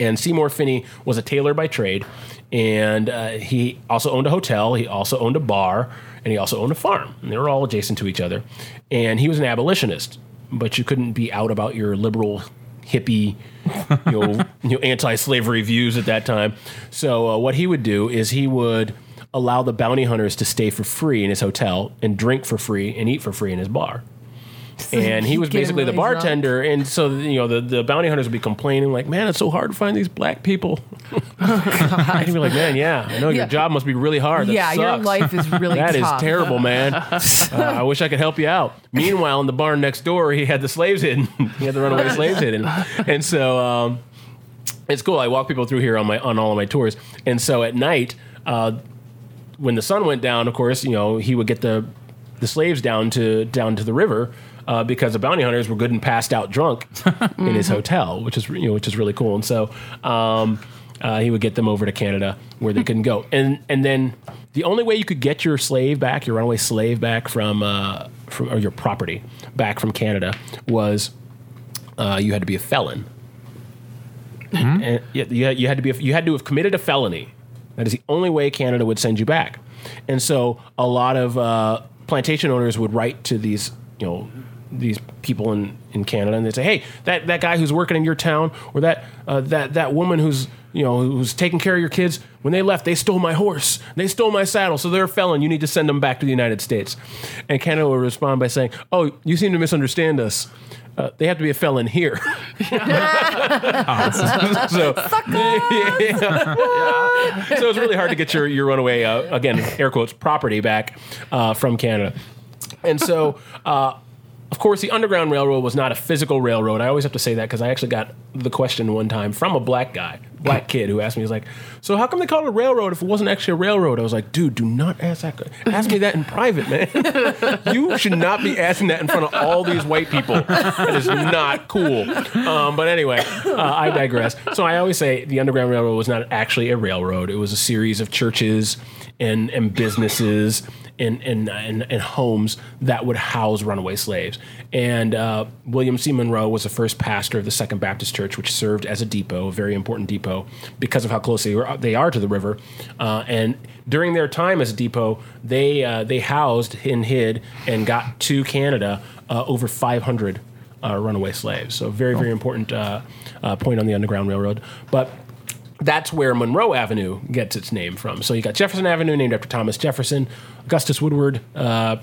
And Seymour Finney was a tailor by trade, and uh, he also owned a hotel. He also owned a bar, and he also owned a farm. And they were all adjacent to each other. And he was an abolitionist, but you couldn't be out about your liberal hippie, you know, you know anti-slavery views at that time. So uh, what he would do is he would allow the bounty hunters to stay for free in his hotel and drink for free and eat for free in his bar. And he was basically the really drunk. bartender, and so you know the, the bounty hunters would be complaining like, "Man, it's so hard to find these black people." and he'd be like, "Man, yeah, I know your job must be really hard. That yeah, your life is really That is terrible, man. Uh, I wish I could help you out. Meanwhile, in the barn next door, he had the slaves hidden. he had the runaway slaves hidden, and so um, it's cool. I walk people through here on my on all of my tours, and so at night, uh, when the sun went down, of course, you know he would get the the slaves down to down to the river. Uh, because the bounty hunters were good and passed out drunk in his hotel, which is you know which is really cool, and so um, uh, he would get them over to Canada where they couldn't go, and and then the only way you could get your slave back, your runaway slave back from uh, from or your property back from Canada was uh, you had to be a felon. And you had, you had to be a, you had to have committed a felony. That is the only way Canada would send you back. And so a lot of uh, plantation owners would write to these you know these people in, in Canada and they'd say, hey, that, that guy who's working in your town or that uh, that that woman who's you know who's taking care of your kids when they left they stole my horse. They stole my saddle. So they're a felon. You need to send them back to the United States. And Canada will respond by saying oh you seem to misunderstand us. Uh, they have to be a felon here. So so it's really hard to get your, your runaway, uh, again, air quotes, property back uh, from Canada. And so, uh, of course, the Underground Railroad was not a physical railroad. I always have to say that because I actually got the question one time from a black guy, black kid, who asked me, he's like, So how come they call it a railroad if it wasn't actually a railroad? I was like, Dude, do not ask that. Ask me that in private, man. you should not be asking that in front of all these white people. That is not cool. Um, but anyway, uh, I digress. So I always say the Underground Railroad was not actually a railroad. It was a series of churches and, and businesses and, and, and, and homes that would house runaway slaves. And uh, William C. Monroe was the first pastor of the Second Baptist Church, which served as a depot, a very important depot, because of how close they, were, they are to the river. Uh, and during their time as a depot, they, uh, they housed and hid and got to Canada uh, over 500 uh, runaway slaves. So, very, very important uh, uh, point on the Underground Railroad. But that's where Monroe Avenue gets its name from. So you got Jefferson Avenue, named after Thomas Jefferson. Augustus Woodward, uh,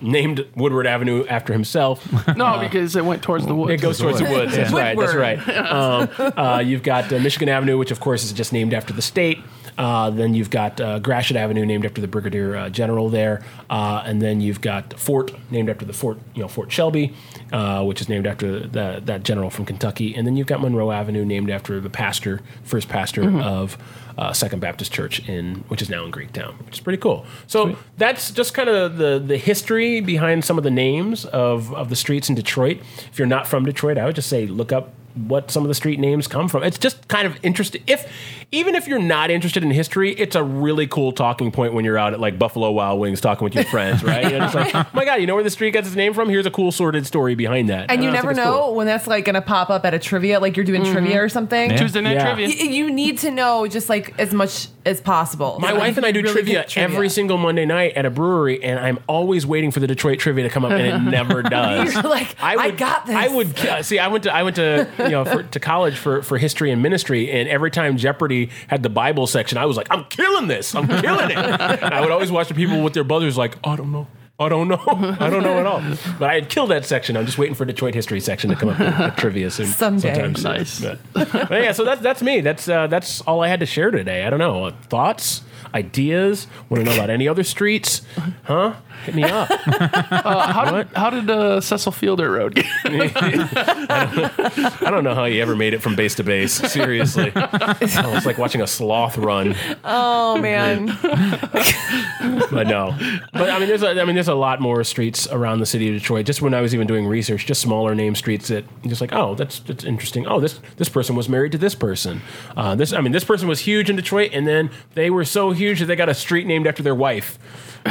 named Woodward Avenue after himself. No, because it went towards the woods. It goes towards the woods. That's right. That's right. Um, uh, you've got uh, Michigan Avenue, which of course is just named after the state. Uh, then you've got uh, Gratiot Avenue, named after the Brigadier uh, General there, uh, and then you've got Fort, named after the Fort, you know, Fort Shelby, uh, which is named after the, that general from Kentucky, and then you've got Monroe Avenue, named after the pastor, first pastor of uh, Second Baptist Church in, which is now in Greektown, which is pretty cool. So that's just kind of the the history behind some of the names of of the streets in Detroit. If you're not from Detroit, I would just say look up what some of the street names come from. It's just kind of interesting. If even if you're not interested in history, it's a really cool talking point when you're out at like Buffalo Wild Wings talking with your friends, right? You're just like, oh my god, you know where the street gets its name from? Here's a cool sordid story behind that. And you I think never it's know cool. when that's like gonna pop up at a trivia, like you're doing trivia or something. Yeah. Tuesday night Yeah. trivia. Y- You need to know just like as much as possible. My So wife and I do really trivia, get every single Monday night at a brewery, and I'm always waiting for the Detroit trivia to come up, and it never does. You're like, I got this. I would uh, see. I went to I went to you know for, to college for for history and ministry, and every time Jeopardy had the Bible section, I was like, I'm killing this. I'm killing it. and I would always watch the people with their brothers like, I don't know. I don't know. I don't know at all. But I had killed that section. I'm just waiting for Detroit history section to come up with, with trivia soon. Someday. sometime soon. Nice. But, but yeah, so that's that's me. That's uh, that's all I had to share today. I don't know. Uh, thoughts, ideas. Want to know about any other streets? Huh? Hit me up. Uh, how did how did uh, Cecil Fielder Road get? I don't know how he ever made it from base to base. Seriously, oh, it's like watching a sloth run. Oh man. But no, but I mean, there's a, I mean, there's a lot more streets around the city of Detroit. Just when I was even doing research, just smaller name streets that just like, oh, that's that's interesting. Oh, this this person was married to this person. Uh, this, I mean, this person was huge in Detroit, and then they were so huge that they got a street named after their wife.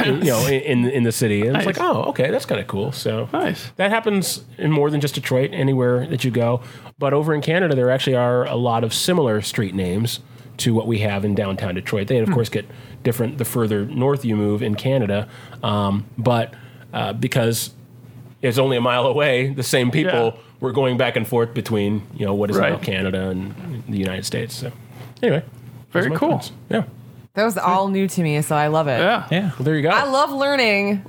You know, in in the city. And it's like, oh, okay, that's kind of cool. So Nice. that happens in more than just Detroit, anywhere that you go. But over in Canada, there actually are a lot of similar street names to what we have in downtown Detroit. They, of course, get different the further north you move in Canada. Um, but uh, because it's only a mile away, the same people Yeah. were going back and forth between you know what is now Canada and the United States. So anyway, Very those are my cool. Yeah. That was all new to me, so I love it. Yeah. Yeah. Well, there you go. I love learning.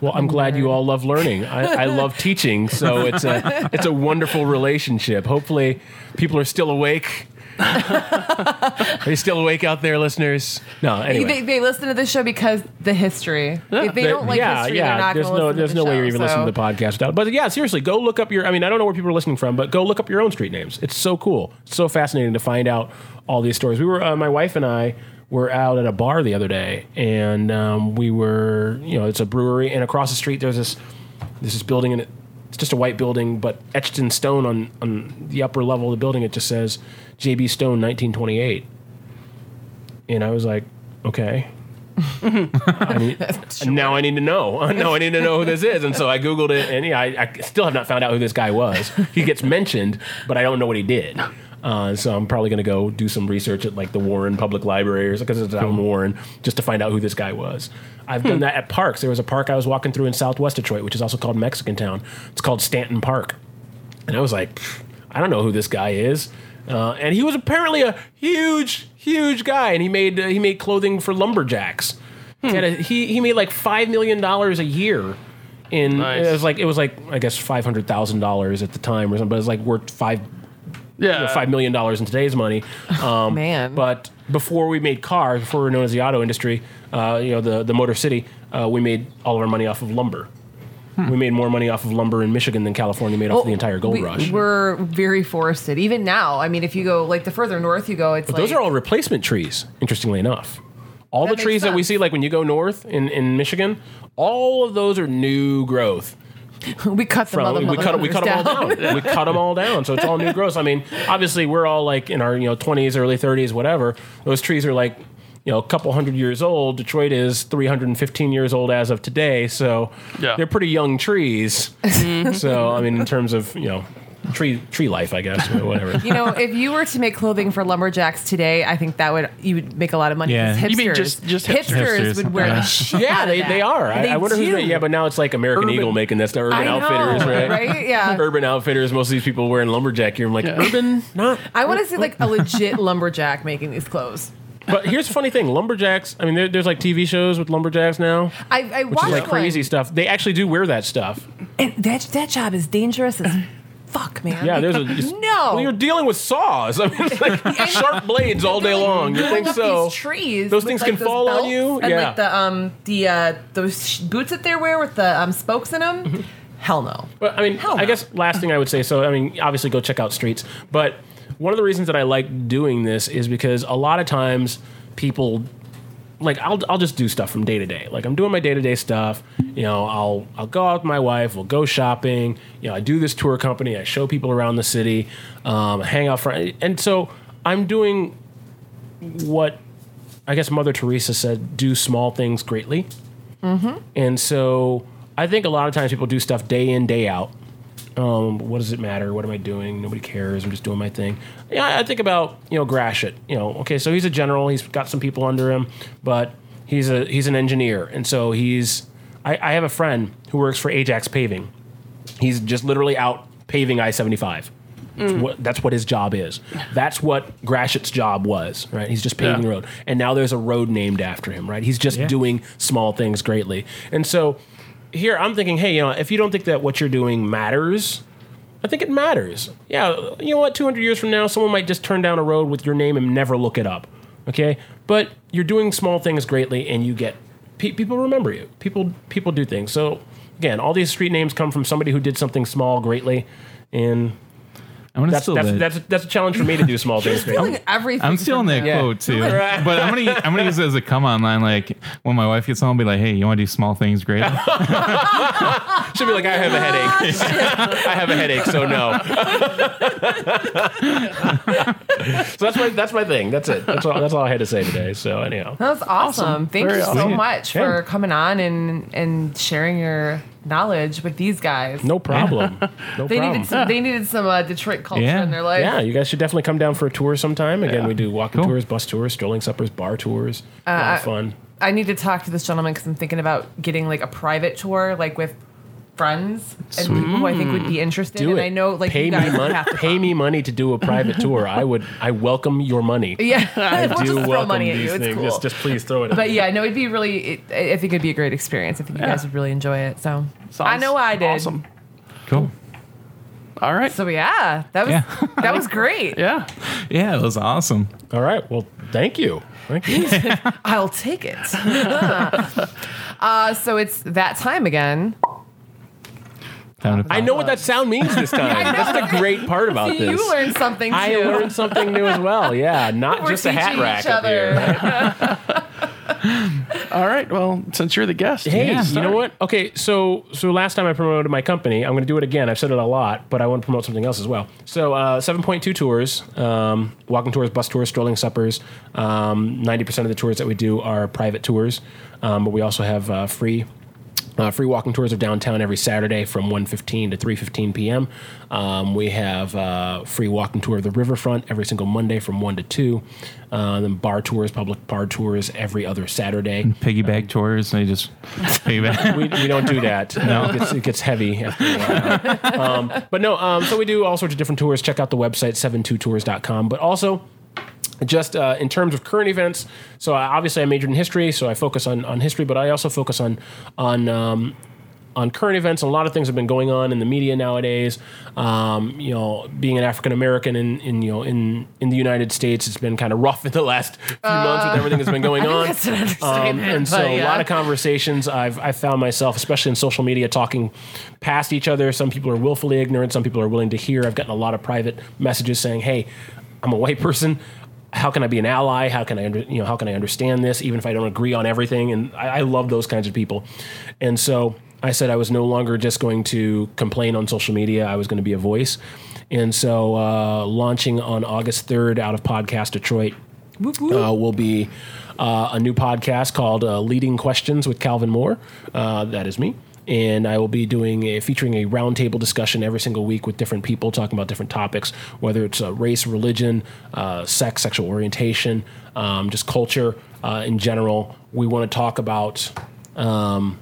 Well, I'm glad you all love learning. I, I love teaching, so it's a it's a wonderful relationship. Hopefully, people are still awake. are you still awake out there, listeners? No, They, anyway. they listen to this show because the history. If they don't like yeah, history, yeah. they're not there's going to no listen there's to no the way show, you're even listening to the podcast without. But yeah, seriously, go look up your. I mean, I don't know where people are listening from, but go look up your own street names. It's so cool. It's so fascinating to find out all these stories. We were uh, my wife and I were out at a bar the other day, and um, we were you know it's a brewery, and across the street there's this there's this building, and it's just a white building, but etched in stone on on the upper level of the building, it just says J.B. Stone, 1928. And I was like, okay. I need, now I need to know. now I need to know who this is. And so I Googled it, and yeah, I, I still have not found out who this guy was. He gets mentioned, but I don't know what he did. Uh, so I'm probably going to go do some research at like the Warren Public Library or because it's out in Warren just to find out who this guy was. I've done that at parks. There was a park I was walking through in Southwest Detroit, which is also called Mexican Town. It's called Stanton Park. And I was like, I don't know who this guy is. Uh, and he was apparently a huge, huge guy, and he made uh, he made clothing for lumberjacks. He, had a, he he made like five million dollars a year. In Nice. it was like it was like I guess five hundred thousand dollars at the time or something, but it was like worth five you Yeah. know, five million dollars in today's money. Um, Man. But before we made cars, before we were known as the auto industry, uh, you know, the the Motor City, uh, we made all of our money off of lumber. We made more money off of lumber in Michigan than California made off the entire gold we, rush. We're very forested. Even now, I mean, if you go like the further north you go, it's like Those are all replacement trees, interestingly enough. All That the trees that we see, like when you go north in, in Michigan, all of those are new growth. We cut them. From, other we cut we cut them all down. we cut them all down, so it's all new growth. I mean, obviously, we're all like in our you know twenties, early thirties, whatever. Those trees are like you know a couple hundred years old. Detroit is three hundred and fifteen years old as of today, so Yeah. they're pretty young trees. so I mean, in terms of you know tree tree life, I guess, or whatever. You know, if you were to make clothing for lumberjacks today, I think that would you would make a lot of money. Yeah. 'cause You mean hipsters- just- just hipsters? hipsters would wear Yeah. the shit Yeah, out of they, that. they are. I, They I wonder who's do. ma- yeah, but now it's like American Urban- Eagle making this. The Urban I know, Outfitters, right? right? Yeah. Urban Outfitters. Most of these people wearing lumberjack gear. I'm like, Yeah. Urban, not. I want to see like a legit lumberjack making these clothes. But here's the funny thing: lumberjacks. I mean, there, there's like TV shows with lumberjacks now, I, I which watched is like crazy stuff. They actually do wear that stuff. and that that job is dangerous as fuck, man. Yeah, there's a no. Well, you're dealing with saws. I mean, it's like sharp blades all day long. You think so? Trees. Those with, things like, can those fall on you? And Yeah. like the um the uh those sh- boots that they wear with the um spokes in them. Hell no. But I mean, Hell no. I guess last thing I would say. So I mean, obviously go check out Streets. But one of the reasons that I like doing this is because a lot of times people like I'll I'll just do stuff from day to day. Like I'm doing my day to day stuff. You know, I'll I'll go out with my wife. We'll go shopping. You know, I do this tour company. I show people around the city. Um, hang out for and so I'm doing what I guess Mother Teresa said: do small things greatly. And so I think a lot of times people do stuff day in, day out. Um, what does it matter? What am I doing? Nobody cares. I'm just doing my thing. Yeah, I think about you know Gratiot. You know, okay, so he's a general. He's got some people under him, but he's a he's an engineer, and so he's. I, I have a friend who works for Ajax Paving. He's just literally out paving I seventy five. What, that's what his job is. That's what Gratiot's job was, right? He's just paving Yeah. the road. And now there's a road named after him, right? He's just doing small things greatly. And so here I'm thinking, hey, you know, if you don't think that what you're doing matters, I think it matters. Yeah, you know what? 200 years from now, someone might just turn down a road with your name and never look it up. Okay? But you're doing small things greatly and you get pe- people remember you. People people do things. So again, all these street names come from somebody who did something small greatly and I'm gonna that's steal that's, that. that's that's a challenge for me to do small things greatly. Stealing everything. I'm stealing from that them. Yeah. quote too, Right. but I'm gonna I'm gonna use it as a come on line. Like when my wife gets home, I'll be like, "Hey, you want to do small things great?" Should be like, I have a headache. Oh, I have a headache, so no. so that's my that's my thing. That's it. That's all. That's all I had to say today. So anyhow, That was awesome. Awesome. Thank Very you so awesome. much Yeah. for coming on and and sharing your knowledge with these guys. no problem. No They problem. needed some, they needed some uh, Detroit culture Yeah. in their life. yeah, you guys should definitely come down for a tour sometime. Again, Yeah. we do walking Cool. tours, bus tours, strolling suppers, bar tours. a Uh, lot of fun. I need to talk to this gentleman because I'm thinking about getting like a private tour, like with friends and people who I think would be interested. Do and it. I know like pay you guys me money. have to Pay me money to do a private tour. I would. I welcome your money. Yeah, I we'll do just throw welcome money at these you. It's things. cool. Just, just please throw it. at but me. yeah, no, it'd be really. It, I I think it'd be a great experience. I think you Yeah. guys would really enjoy it. So Sounds I know I did. Awesome. Cool. All right. So yeah, that was Yeah. that was great. yeah. Yeah, it was awesome. All right. Well, thank you. Thank you. I'll take it. uh, so it's that time again. Time to I know what that sound means this time. That's the great part about See, this. you learned something too. I learned something new as well. Yeah, not We're just a hat rack each up here. All right. Well, since you're the guest, Hey, yeah. you know what? Okay, so so last time I promoted my company, I'm going to do it again. I've said it a lot, but I want to promote something else as well. So uh, 7.2 tours, um, walking tours, bus tours, strolling suppers. Um, 90% of the tours that we do are private tours, um, but we also have uh, free. Uh, free walking tours of downtown every Saturday from 1.15 to 3.15 p.m. Um, we have uh, free walking tour of the riverfront every single Monday from 1 to 2. Uh, then bar tours, public bar tours every other Saturday. piggyback tours. They just piggyback. we, we don't do that. No, it gets, it gets heavy after a while. Um, but no, um, so we do all sorts of different tours. Check out the website 72tours.com. But also, just uh, in terms of current events, so I, obviously I majored in history, so I focus on, on history, but I also focus on on um, on current events. A lot of things have been going on in the media nowadays. Um, you know, being an African American in, in you know in in the United States, it's been kind of rough in the last few months with everything that's been going on. that's an Um, and so but a lot of conversations I've I found myself, especially in social media, talking past each other. Some people are willfully ignorant. Some people are willing to hear. I've gotten a lot of private messages saying, "Hey, I'm a white person." How can I be an ally? How can I, under, you know, how can I understand this, even if I don't agree on everything? And I, I love those kinds of people. And so I said I was no longer just going to complain on social media. I was going to be a voice. And so, uh, launching on August 3rd out of Podcast Detroit, uh, will be uh, a new podcast called uh, Leading Questions with Calvin Moore. Uh, that is me. And I will be doing a, featuring a roundtable discussion every single week with different people talking about different topics, whether it's uh, race, religion, uh, sex, sexual orientation, um, just culture uh, in general. We want to talk about um,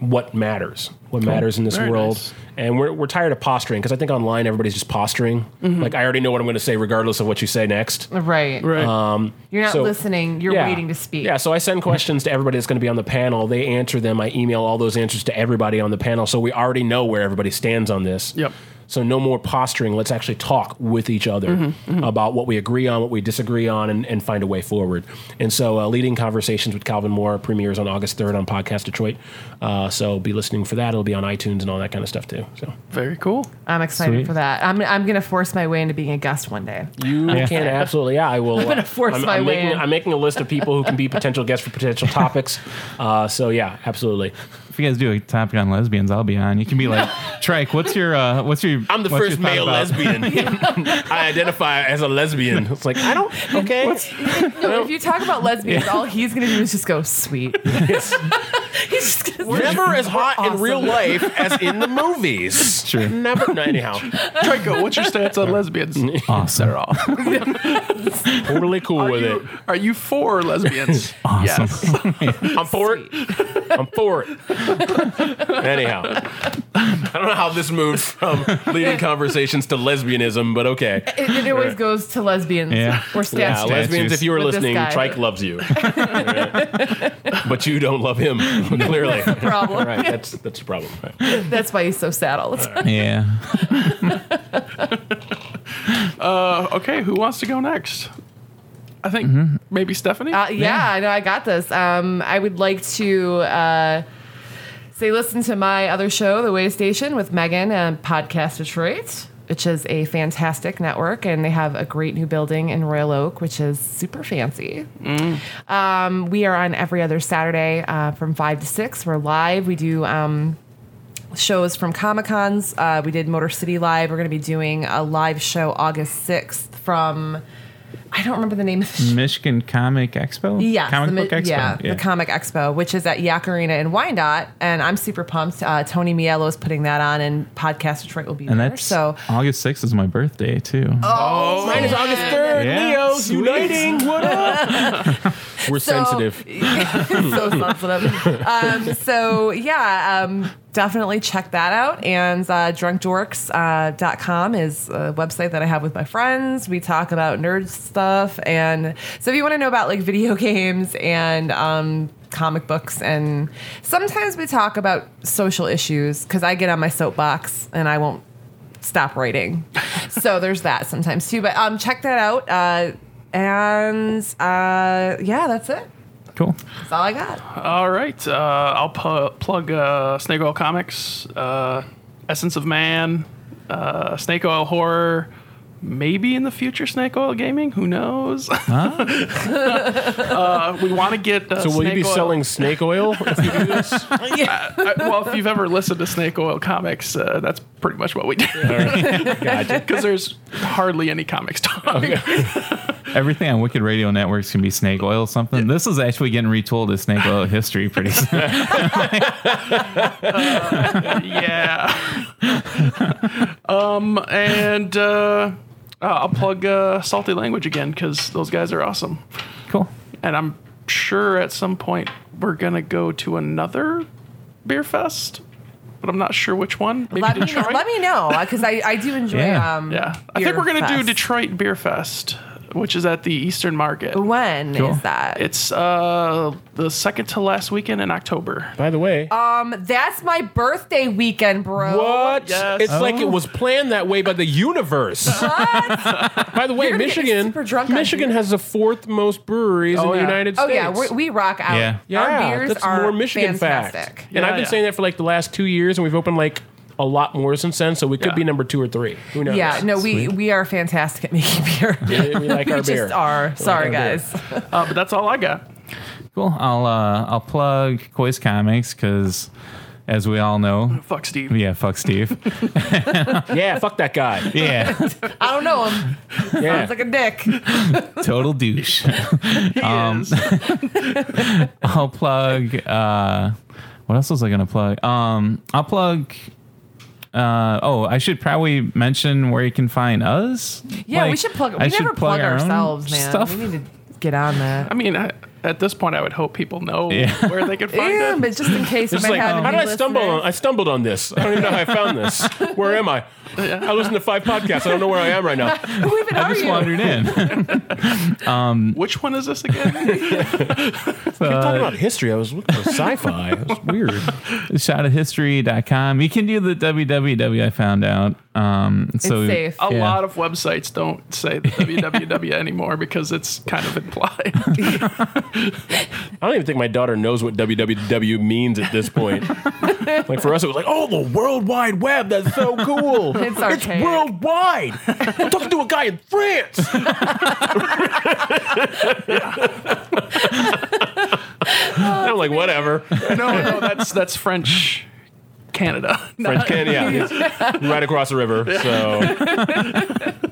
what matters, what matters in this Very world. nice. And we're, we're tired of posturing because I think online everybody's just posturing. Mm-hmm. Like, I already know what I'm going to say regardless of what you say next. Right. Right. Um, You're not so- listening. You're Yeah. waiting to speak. Yeah, so I send questions to everybody that's going to be on the panel. They answer them. I email all those answers to everybody on the panel, so we already know where everybody stands on this. Yep. So no more posturing. Let's actually talk with each other Mm-hmm, about what we agree on, what we disagree on, and, and find a way forward. And so, uh, leading conversations with Calvin Moore premieres on August third on Podcast Detroit. Uh, so be listening for that. It'll be on iTunes and all that kind of stuff too. So Very cool. I'm excited Sweet. for that. I'm I'm gonna force my way into being a guest one day. you can absolutely, yeah. I will. I'm gonna force I'm, my I'm way making, in. I'm making a list of people who can be potential guests for potential topics. Uh, so yeah, absolutely. If you guys do a topic on lesbians, I'll be on. You can be like, Trike, what's your uh, what's your I'm the first male about- lesbian. I identify as a lesbian. It's like I don't. Okay. No, if you talk about lesbians, all he's gonna do is just go sweet. Yes. he's just gonna Never as hot in real life as in the movies. Sure. Never. No, anyhow, Draco, what's your stance on lesbians? Awesome. They're all. totally cool Are with it. are you for lesbians? Awesome. Yes. I'm for it. I'm for it. Anyhow, I don't know how this moved from leading conversations to lesbianism, but okay. It, it always goes to lesbians Yeah. or Yeah, statues. lesbians, if you were With this listening, guy. Trike loves you. Alright. But you don't love him, clearly. problem. All right, that's, that's the problem. Right. That's why he's so sad all the time. yeah. Uh, okay, who wants to go next? I think Mm-hmm. maybe Stephanie. Uh, yeah, I know. I got this. Um, I would like to uh, say, listen to my other show, The Way Station, with Megan and Podcast Detroit, which is a fantastic network, and they have a great new building in Royal Oak, which is super fancy. Um, we are on every other Saturday uh, from five to six. We're live. We do. Um, shows from Comic Cons. Uh, we did Motor City Live. We're going to be doing a live show August 6th from I don't remember the name of the show. Michigan Comic Expo. Yes, Comic the, Book Expo. Yeah, the Comic Expo, which is at Yack Arena in Wyandotte, and I'm super pumped. Uh, Tony Mielo is putting that on, and Podcast Detroit will be and there. that's So August 6th is my birthday too. Oh, Mine is August 3rd. Yeah. Leo's Sweet. uniting. What up? We're So- sensitive. so sensitive. Um, so yeah, um, definitely check that out. And uh, drunkdorks.com is a website that I have with my friends. We talk about nerd stuff, and so if you want to know about like video games and um, comic books, and sometimes we talk about social issues because I get on my soapbox and I won't stop writing. so there's that sometimes too. But um, check that out. Uh, and uh, yeah, that's it. Cool. That's all I got. All right. Uh, I'll pu- plug uh, Snake Oil Comics, uh, Essence of Man, uh, Snake Oil Horror, maybe in the future Snake Oil Gaming. Who knows? uh, we want to get. Uh, So will you be Snake Oil- selling snake oil if you do this? Uh, well, if you've ever listened to Snake Oil Comics, uh, that's pretty much what we do. Gotcha. Because there's hardly any comics talk. Everything on Wicked Radio Networks can be snake oil or something. This is actually getting retold as snake oil history pretty soon. yeah. um, and uh, uh, I'll plug uh, Salty Language again because those guys are awesome. cool. And I'm sure at some point we're gonna go to another beer fest, but I'm not sure which one. Maybe let me know, let me know because I, I do enjoy Yeah. um yeah, I beer think we're gonna do. Detroit Beer Fest, which is at the Eastern Market. When is Cool. that? It's uh the second to last weekend in October. By the way, um that's my birthday weekend, bro. what? Yes. It's like Oh. it was planned that way by the universe. By the way, gonna get Michigan super drunk on Michigan beer. has the fourth most breweries Oh, in the yeah. United Oh States. yeah, we we rock out. Yeah. Yeah, Our beers that's are more Michigan fantastic. fact. Yeah, and I've been yeah. saying that for like the last two years, and we've opened like a lot more since then. So we could Yeah. be number two or three. Who knows? Yeah, no, we Sweet. we are fantastic at making beer. we, we like we our just beer. are. Sorry, our beer. guys. Uh, but that's all I got. Cool. I'll uh, I'll plug Koi's Comics because, as we all know, Fuck Steve. yeah, fuck Steve. Yeah, fuck that guy. yeah, I don't know him. Yeah. Sounds like a dick. total douche. He Um, is. I'll plug. Uh, what else was I gonna plug? Um, I'll plug. Uh, oh, I should probably mention where you can find us. Yeah, we should plug. We I should never plug, our own ourselves, man. Stuff. We need to get on that. I mean, I, at this point, I would hope people know Yeah. where they could find Yeah, it. but just in case we It's might like, how did I stumble on? I stumbled on this. I don't even know how I found this. Where am I? I listen to five podcasts. I don't know where I am right now. Who even I are just you? wandered in. Um, Which one is this again? You're talking about history. I was looking for sci-fi. It was weird. shotofhistory.com. You can do the www. I found out. Um, so safe. A yeah. lot of websites don't say the www anymore because it's kind of implied. I don't even think my daughter knows what www means at this point. like for us, it was like, oh, the World Wide Web. That's so cool. It's archaic. worldwide. I'm talking to a guy in France. I'm like, whatever. no, no, that's that's French Canada. French Canada, yeah, it's right across the river. So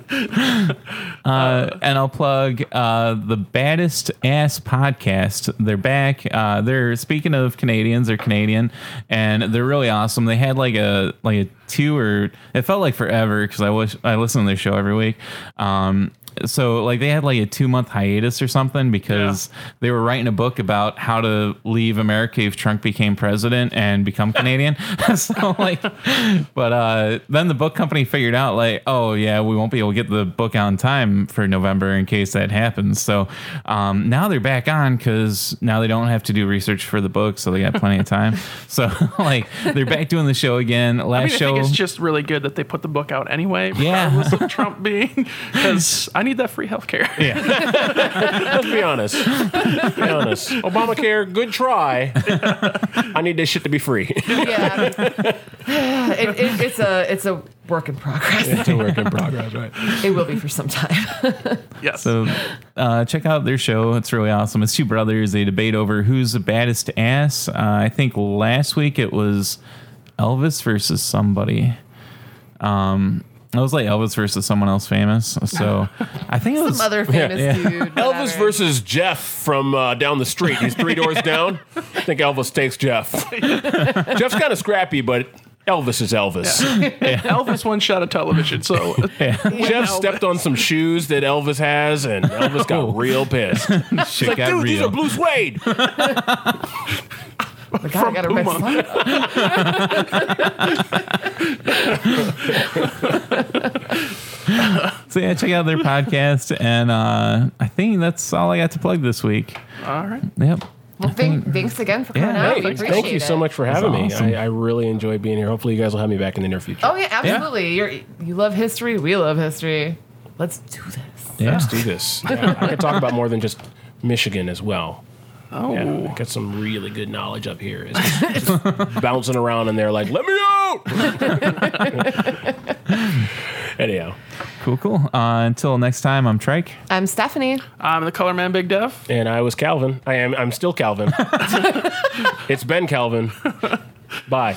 and I'll plug uh, the baddest ass podcast. They're back. Uh, they're speaking of Canadians. They're Canadian, and they're really awesome. They had like a like a two or it felt like forever because I wish I listen to their show every week. Um, so like they had like a two month hiatus or something because they were writing a book about how to leave America if Trump became president and become Canadian. so like, but uh, then the book company figured out like, oh yeah, we won't be able to get the book out in time for November in case that happens. So um, now they're back on because now they don't have to do research for the book, so they got plenty of time. So like they're back doing the show again. Last I mean, I think it's just really good that they put the book out anyway, Yeah. of Trump being, because I need that free healthcare. Yeah. Let's be honest. Be honest. Obamacare, good try. I need this shit to be free. Yeah, it, it, it's a it's a work in progress. it's a work in progress, right? It will be for some time. Yes. So uh, check out their show. It's really awesome. It's two brothers. They debate over who's the baddest ass. Uh, I think last week it was Elvis versus somebody. Um, It was like Elvis versus someone else famous. So I think it was. Some other famous Yeah. dude. Elvis whatever. versus Jeff from uh, down the street. He's three doors down. I think Elvis takes Jeff. Jeff's kind of scrappy, but Elvis is Elvis. Elvis one shot of television, so Jeff stepped on some shoes that Elvis has, and Elvis got real pissed. He's Shit like, got dude, these real. are blue suede. Oh God, I gotta Puma. mess. So yeah, check out their podcast, and uh, I think that's all I got to plug this week. all right. Yep. Well, thank, thanks again for coming Yeah, out. Hey, We appreciate thank you so much for having me. awesome. I, I really enjoy being here. Hopefully, you guys will have me back in the near future. Oh yeah, absolutely. You're you love history. We love history. Let's do this. Yeah. Let's do this. Yeah, I could talk about more than just Michigan as well. Oh, Yeah, I got some really good knowledge up here. It's just, just bouncing around and they're like, "Let me out!" Anyhow, Cool, cool. Uh, until next time, I'm Trike. I'm Stephanie. I'm the color man, Big Dev. and I was Calvin. I am. I'm still Calvin. it's Ben Calvin. Bye.